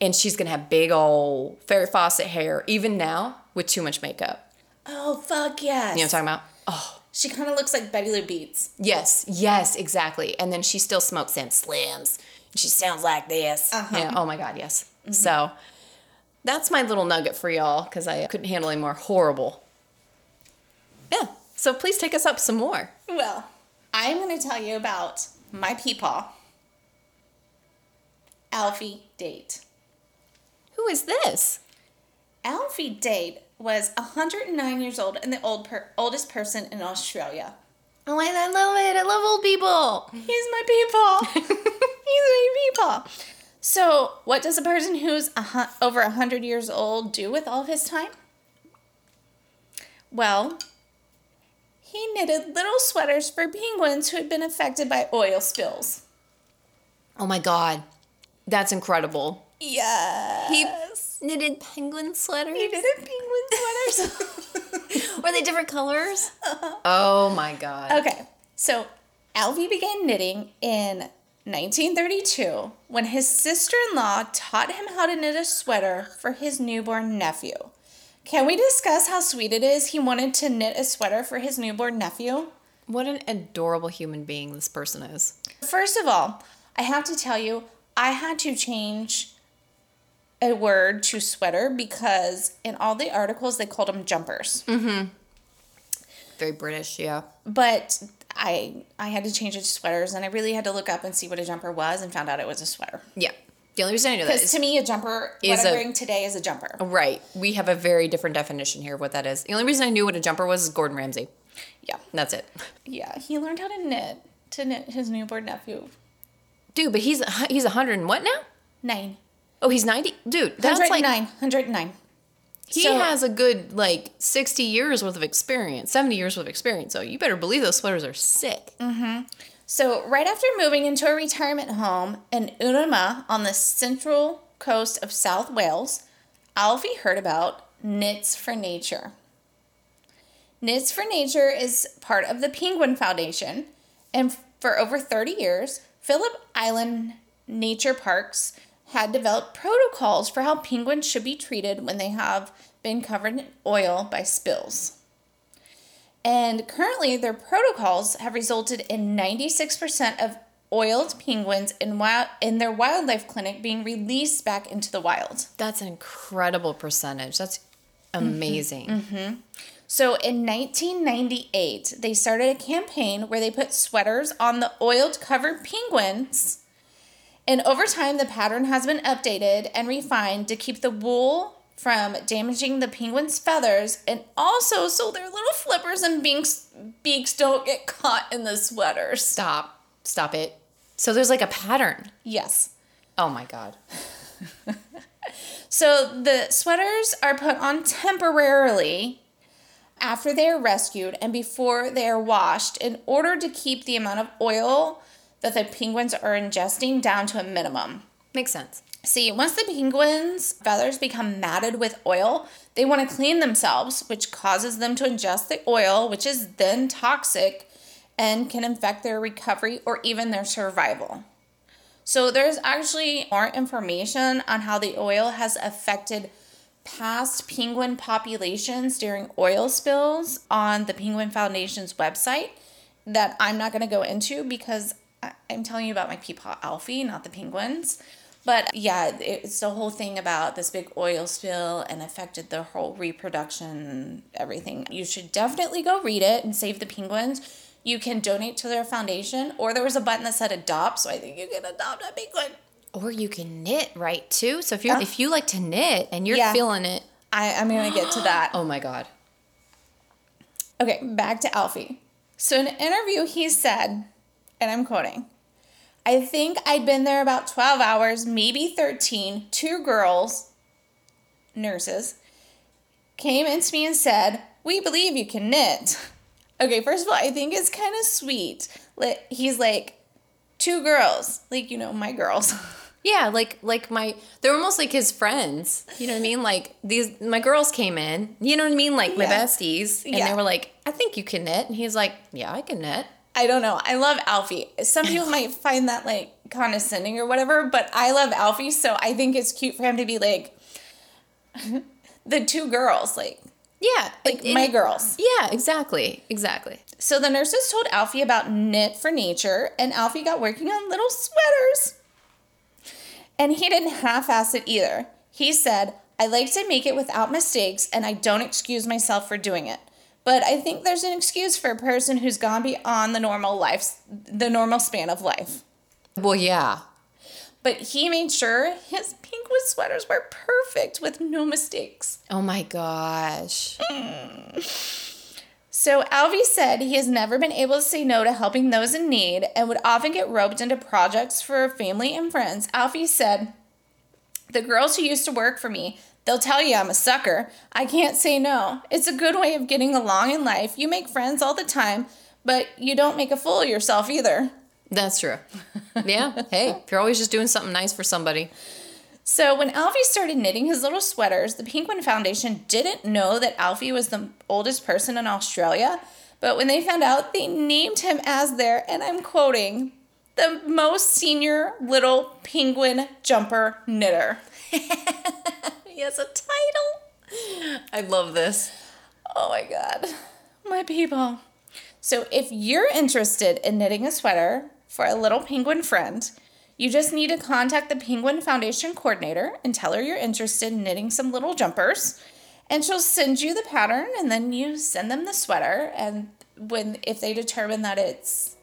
A: and she's gonna have big old Farrah Fawcett hair, even now with too much makeup.
B: Oh fuck yes.
A: You know what I'm talking about? Oh,
B: She kind of looks like Betty Lou Beets.
A: yes, yes, exactly. And then she still smokes in slims. She sounds like this.
B: Uh-huh.
A: Yeah. Oh my God. Yes. So that's my little nugget for y'all because I couldn't handle any more horrible. Yeah. So please take us up some more.
B: Well, I'm going to tell you about my peepaw, Alfie Date.
A: Who is this?
B: Alfie Date was 109 years old and the old per- oldest person in Australia.
A: Oh, I I love it. I love old people.
B: He's my peepaw. He's my peepaw. So, what does a person who's a hu- over 100 years old do with all of his time? Well, he knitted little sweaters for penguins who had been affected by oil spills.
A: Oh my God. That's incredible.
B: Yes.
A: He knitted penguin sweaters.
B: He knitted penguin sweaters.
A: Were they different colors? Uh-huh. Oh my god.
B: okay, so Alfie began knitting in 1932 when his sister in law taught him how to knit a sweater for his newborn nephew. Can we discuss how sweet it is he wanted to knit a sweater for his newborn nephew?
A: What an adorable human being this person is.
B: First of all, I have to tell you, I had to change a word to sweater because in all the articles they called them jumpers. Mm-hmm.
A: Very British, yeah.
B: But I I had to change it to sweaters and I really had to look up and see what a jumper was and found out it was a sweater.
A: Yeah. The only reason I know that is
B: to me, a jumper,
A: Is
B: what I'm
A: a-
B: wearing today is a jumper.
A: right. We have a very different definition here of what that is. The only reason I knew what a jumper was is Gordon Ramsay.
B: Yeah.
A: That's it.
B: Yeah. He learned how to knit to knit his newborn nephew.
A: Dude, but he's he's a hundred and what now?
B: Nine.
A: Oh, he's ninety. Dude, that's
B: 109.
A: like
B: 109.
A: He
B: So-
A: has a good like sixty years worth of experience, seventy years worth of experience. So you better believe those sweaters are sick. Mm-hmm.
B: So, right after moving into a retirement home in Unama on the central coast of South Wales, Alfie heard about Knits for Nature. Knits for Nature is part of the Penguin Foundation, and for over 30 years, Phillip Island Nature Parks had developed protocols for how penguins should be treated when they have been covered in oil by spills. And currently, their protocols have resulted in 96% of oiled penguins in, wild, in their wildlife clinic being released back into the wild.
A: That's an incredible percentage. That's amazing. Mm-hmm. Mm-hmm.
B: So in 1998, they started a campaign where they put sweaters on the oiled covered penguins. And over time, the pattern has been updated and refined to keep the wool from damaging the penguins' feathers and also so their little flippers and beaks, beaks don't get caught in the sweaters.
A: Stop. Stop it. So there's like a pattern.
B: Yes.
A: Oh my god.
B: So the sweaters are put on temporarily after they are rescued and before they are washed in order to keep the amount of oil that the penguins are ingesting down to a minimum.
A: Makes sense.
B: See, once the penguins' feathers become matted with oil, they want to clean themselves, which causes them to ingest the oil, which is then toxic and can affect their recovery or even their survival. So, there's actually more information on how the oil has affected past penguin populations during oil spills on the Penguin Foundation's website that I'm not going to go into because I'm telling you about my peapod Alfie, not the penguins. But yeah, it's the whole thing about this big oil spill and affected the whole reproduction everything. You should definitely go read it and save the penguins. You can donate to their foundation, or there was a button that said adopt, so I think you can adopt a penguin.
A: Or you can knit, right? Too. So if you are if you like to knit and you're
B: Yeah.
A: feeling it,
B: I, I'm gonna get to that.
A: oh my god.
B: Okay, back to Alfie. So in an interview, he said, and I'm quoting, I think I'd been there about 12 hours, maybe 13. Two girls, nurses, came into me and said, We believe you can knit. Okay, first of all, I think it's kind of sweet. Like, He's like, Two girls, like, you know, my girls.
A: Yeah, like like my they're almost like his friends. You know what I mean? Like these my girls came in. You know what I mean? Like my
B: Yeah.
A: besties, and
B: Yeah.
A: they were like, "I think you can knit," and he's like, "Yeah, I can knit."
B: I don't know. I love Alfie. Some people might find that like condescending or whatever, but I love Alfie, so I think it's cute for him to be like the two girls, like
A: Yeah,
B: like
A: and-
B: my girls.
A: Yeah, exactly, exactly.
B: So the nurses told Alfie about Knit for Nature, and Alfie got working on little sweaters. And he didn't half ass it either. He said, I like to make it without mistakes, and I don't excuse myself for doing it. But I think there's an excuse for a person who's gone beyond the normal life, the normal span of life.
A: Well, yeah.
B: But he made sure his penguin sweaters were perfect with no mistakes.
A: Oh my gosh. Hmm.
B: So Alfie said he has never been able to say no to helping those in need and would often get roped into projects for family and friends. Alfie said, The girls who used to work for me, they'll tell you I'm a sucker. I can't say no. It's a good way of getting along in life. You make friends all the time, but you don't make a fool of yourself either.
A: That's true. Yeah. Hey, if you're always just doing something nice for somebody.
B: So when Alfie started knitting his little sweaters, the Penguin Foundation didn't know that Alfie was the oldest person in Australia. But when they found out, they named him as their, and I'm quoting, the most senior little penguin jumper knitter.
A: He has a title. I love this.
B: Oh my God. My people. So if you're interested in knitting a sweater for a little penguin friend, you just need to contact the Penguin Foundation coordinator and tell her you're interested in knitting some little jumpers. And she'll send you the pattern and then you send them the sweater and when if they determine that it's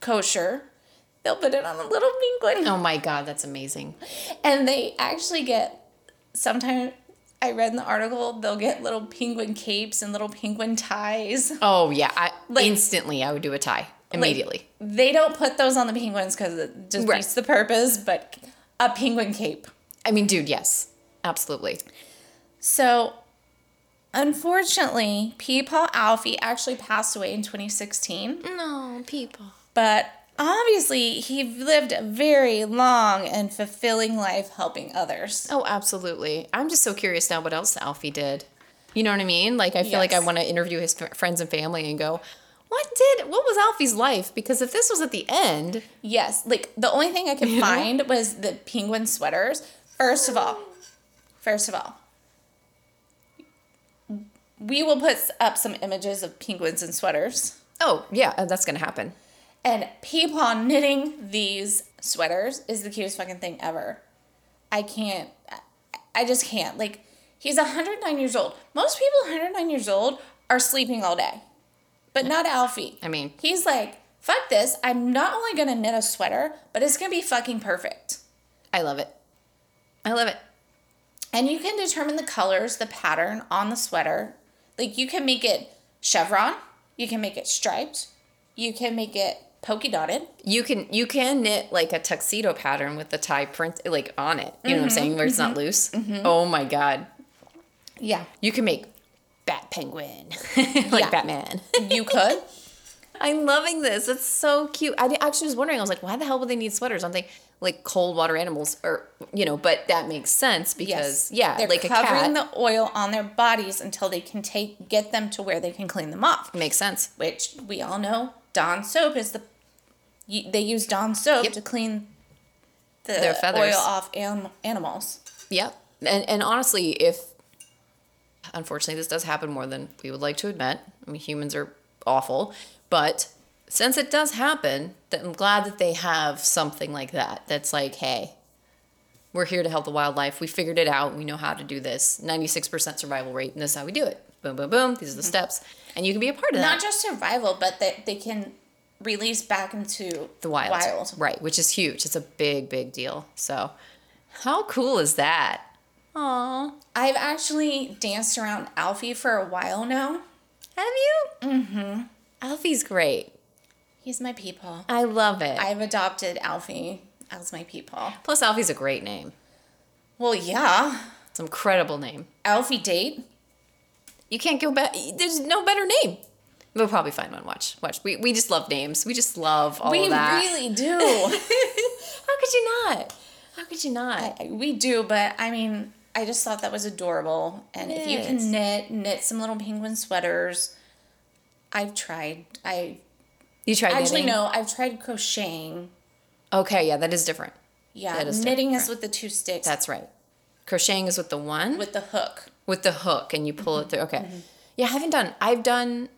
B: kosher, they'll put it on a little penguin.
A: Oh my god, that's amazing.
B: And they actually get sometimes I read in the article they'll get little penguin capes and little penguin ties.
A: Oh yeah, I
B: Like-
A: instantly I would do a tie immediately.
B: Like, they don't put those on the penguins because it defeats
A: Right.
B: the purpose, but a penguin cape.
A: I mean, dude, yes, absolutely.
B: So, unfortunately, Peepaw Alfie actually passed away in 2016.
A: No, people.
B: But obviously, he lived a very long and fulfilling life helping others.
A: Oh, absolutely. I'm just so curious now what else Alfie did. You know what I mean? Like, I feel like I want to interview his friends and family and go, what did, what was Alfie's life? Because if this was at the end,
B: Yes, like the only thing I could
A: know?
B: find was the penguin sweaters. First of all, first of all, we will put up some images of penguins and sweaters.
A: oh, yeah, uh, that's going to happen.
B: And Peepaw knitting these sweaters is the cutest fucking thing ever. I can't, I- I just can't. Like, he's 109 years old. Most people 109 years old are sleeping all day, but not Alfie.
A: I mean-
B: he's like, fuck this. I'm not only gonna knit a sweater, but it's gonna be fucking perfect.
A: I love it. I love it.
B: And you can determine the colors, the pattern on the sweater. Like, you can make it chevron, you can make it striped, you can make it polka dotted.
A: You can you can knit like a tuxedo pattern with the tie print like on it. You know what I'm mm-hmm, saying? Where it's not mm-hmm, loose. Mm-hmm. Oh my god.
B: Yeah.
A: You can make Bat Penguin like
B: Yeah.
A: Batman.
B: You could.
A: I'm loving this. It's so cute. I actually was wondering. I was like, why the hell would they need sweaters? Aren't they like cold water animals, or you know? But that makes sense because yeah,
B: They're
A: like a
B: covering the oil on their bodies until they can take get them to where they can clean them off.
A: makes sense.
B: Which we all know, Dawn soap is the they use Dawn soap
A: Yep.
B: to clean the
A: Their feathers.
B: oil off anim- animals.
A: Yep. And and honestly, if unfortunately this does happen more than we would like to admit. I mean, humans are awful, but since it does happen, that I'm glad that they have something like that. That's like, hey, we're here to help the wildlife. We figured it out. We know how to do this. 96% survival rate, and this is how we do it. Boom, boom, boom. These are the steps. And you can be a part of that.
B: Not just survival, but that they can release back into
A: the wild.
B: wild.
A: Right, which is huge. It's a big, big deal. So, how cool is that? Aw.
B: I've actually danced around Alfie for a while now.
A: Have you? Mm-hmm. Alfie's great.
B: He's my people.
A: I love it.
B: I've adopted Alfie as my people.
A: Plus, Alfie's a great name.
B: Well, yeah.
A: It's an incredible name.
B: Alfie date.
A: You can't go back. There's no better name. We'll probably find one. Watch, watch. We, we just love names. We just love all
B: we
A: that.
B: really do.
A: How could you not? How could you not?
B: I- we do, but I mean, I just thought that was adorable. And if you can knit, knit some little penguin sweaters. I've tried. I
A: you tried
B: actually
A: knitting?
B: no, I've tried crocheting.
A: Okay, yeah, that is different.
B: Yeah,
A: That is
B: knitting is with the two sticks
A: That's right. Crocheting is with the one
B: with the hook.
A: With the hook, and you pull it through. Okay.
B: Mm-hmm.
A: Yeah, I haven't done. I've done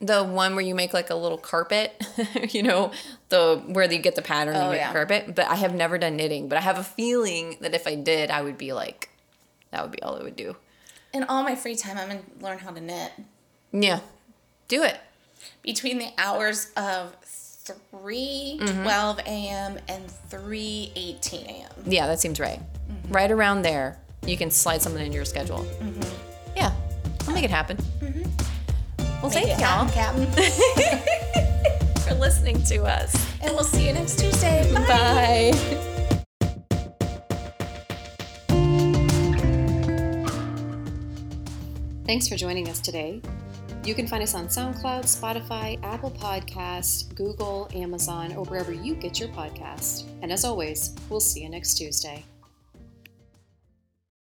A: the one where you make like a little carpet. you know, the where you get the pattern and
B: Oh,
A: you make
B: yeah.
A: carpet. But I have never done knitting. But I have a feeling that if I did, I would be like, that would be all I would do.
B: In all my free time, I'm gonna learn how to knit.
A: Yeah, do it.
B: Between the hours of 3
A: Mm-hmm.
B: 12 a.m. and 3 18 a.m.
A: Yeah, that seems right.
B: Mm-hmm.
A: Right around there, you can slide something into your schedule. Mm-hmm. Yeah, I'll make it happen. Mm-hmm. Well,
B: Make
A: thank y'all
B: happen, Captain.
A: for listening to us.
B: and we'll see you next Tuesday. Bye.
A: Bye.
C: Thanks for joining us today. You can find us on SoundCloud, Spotify, Apple Podcasts, Google, Amazon, or wherever you get your podcast. And as always, we'll see you next Tuesday.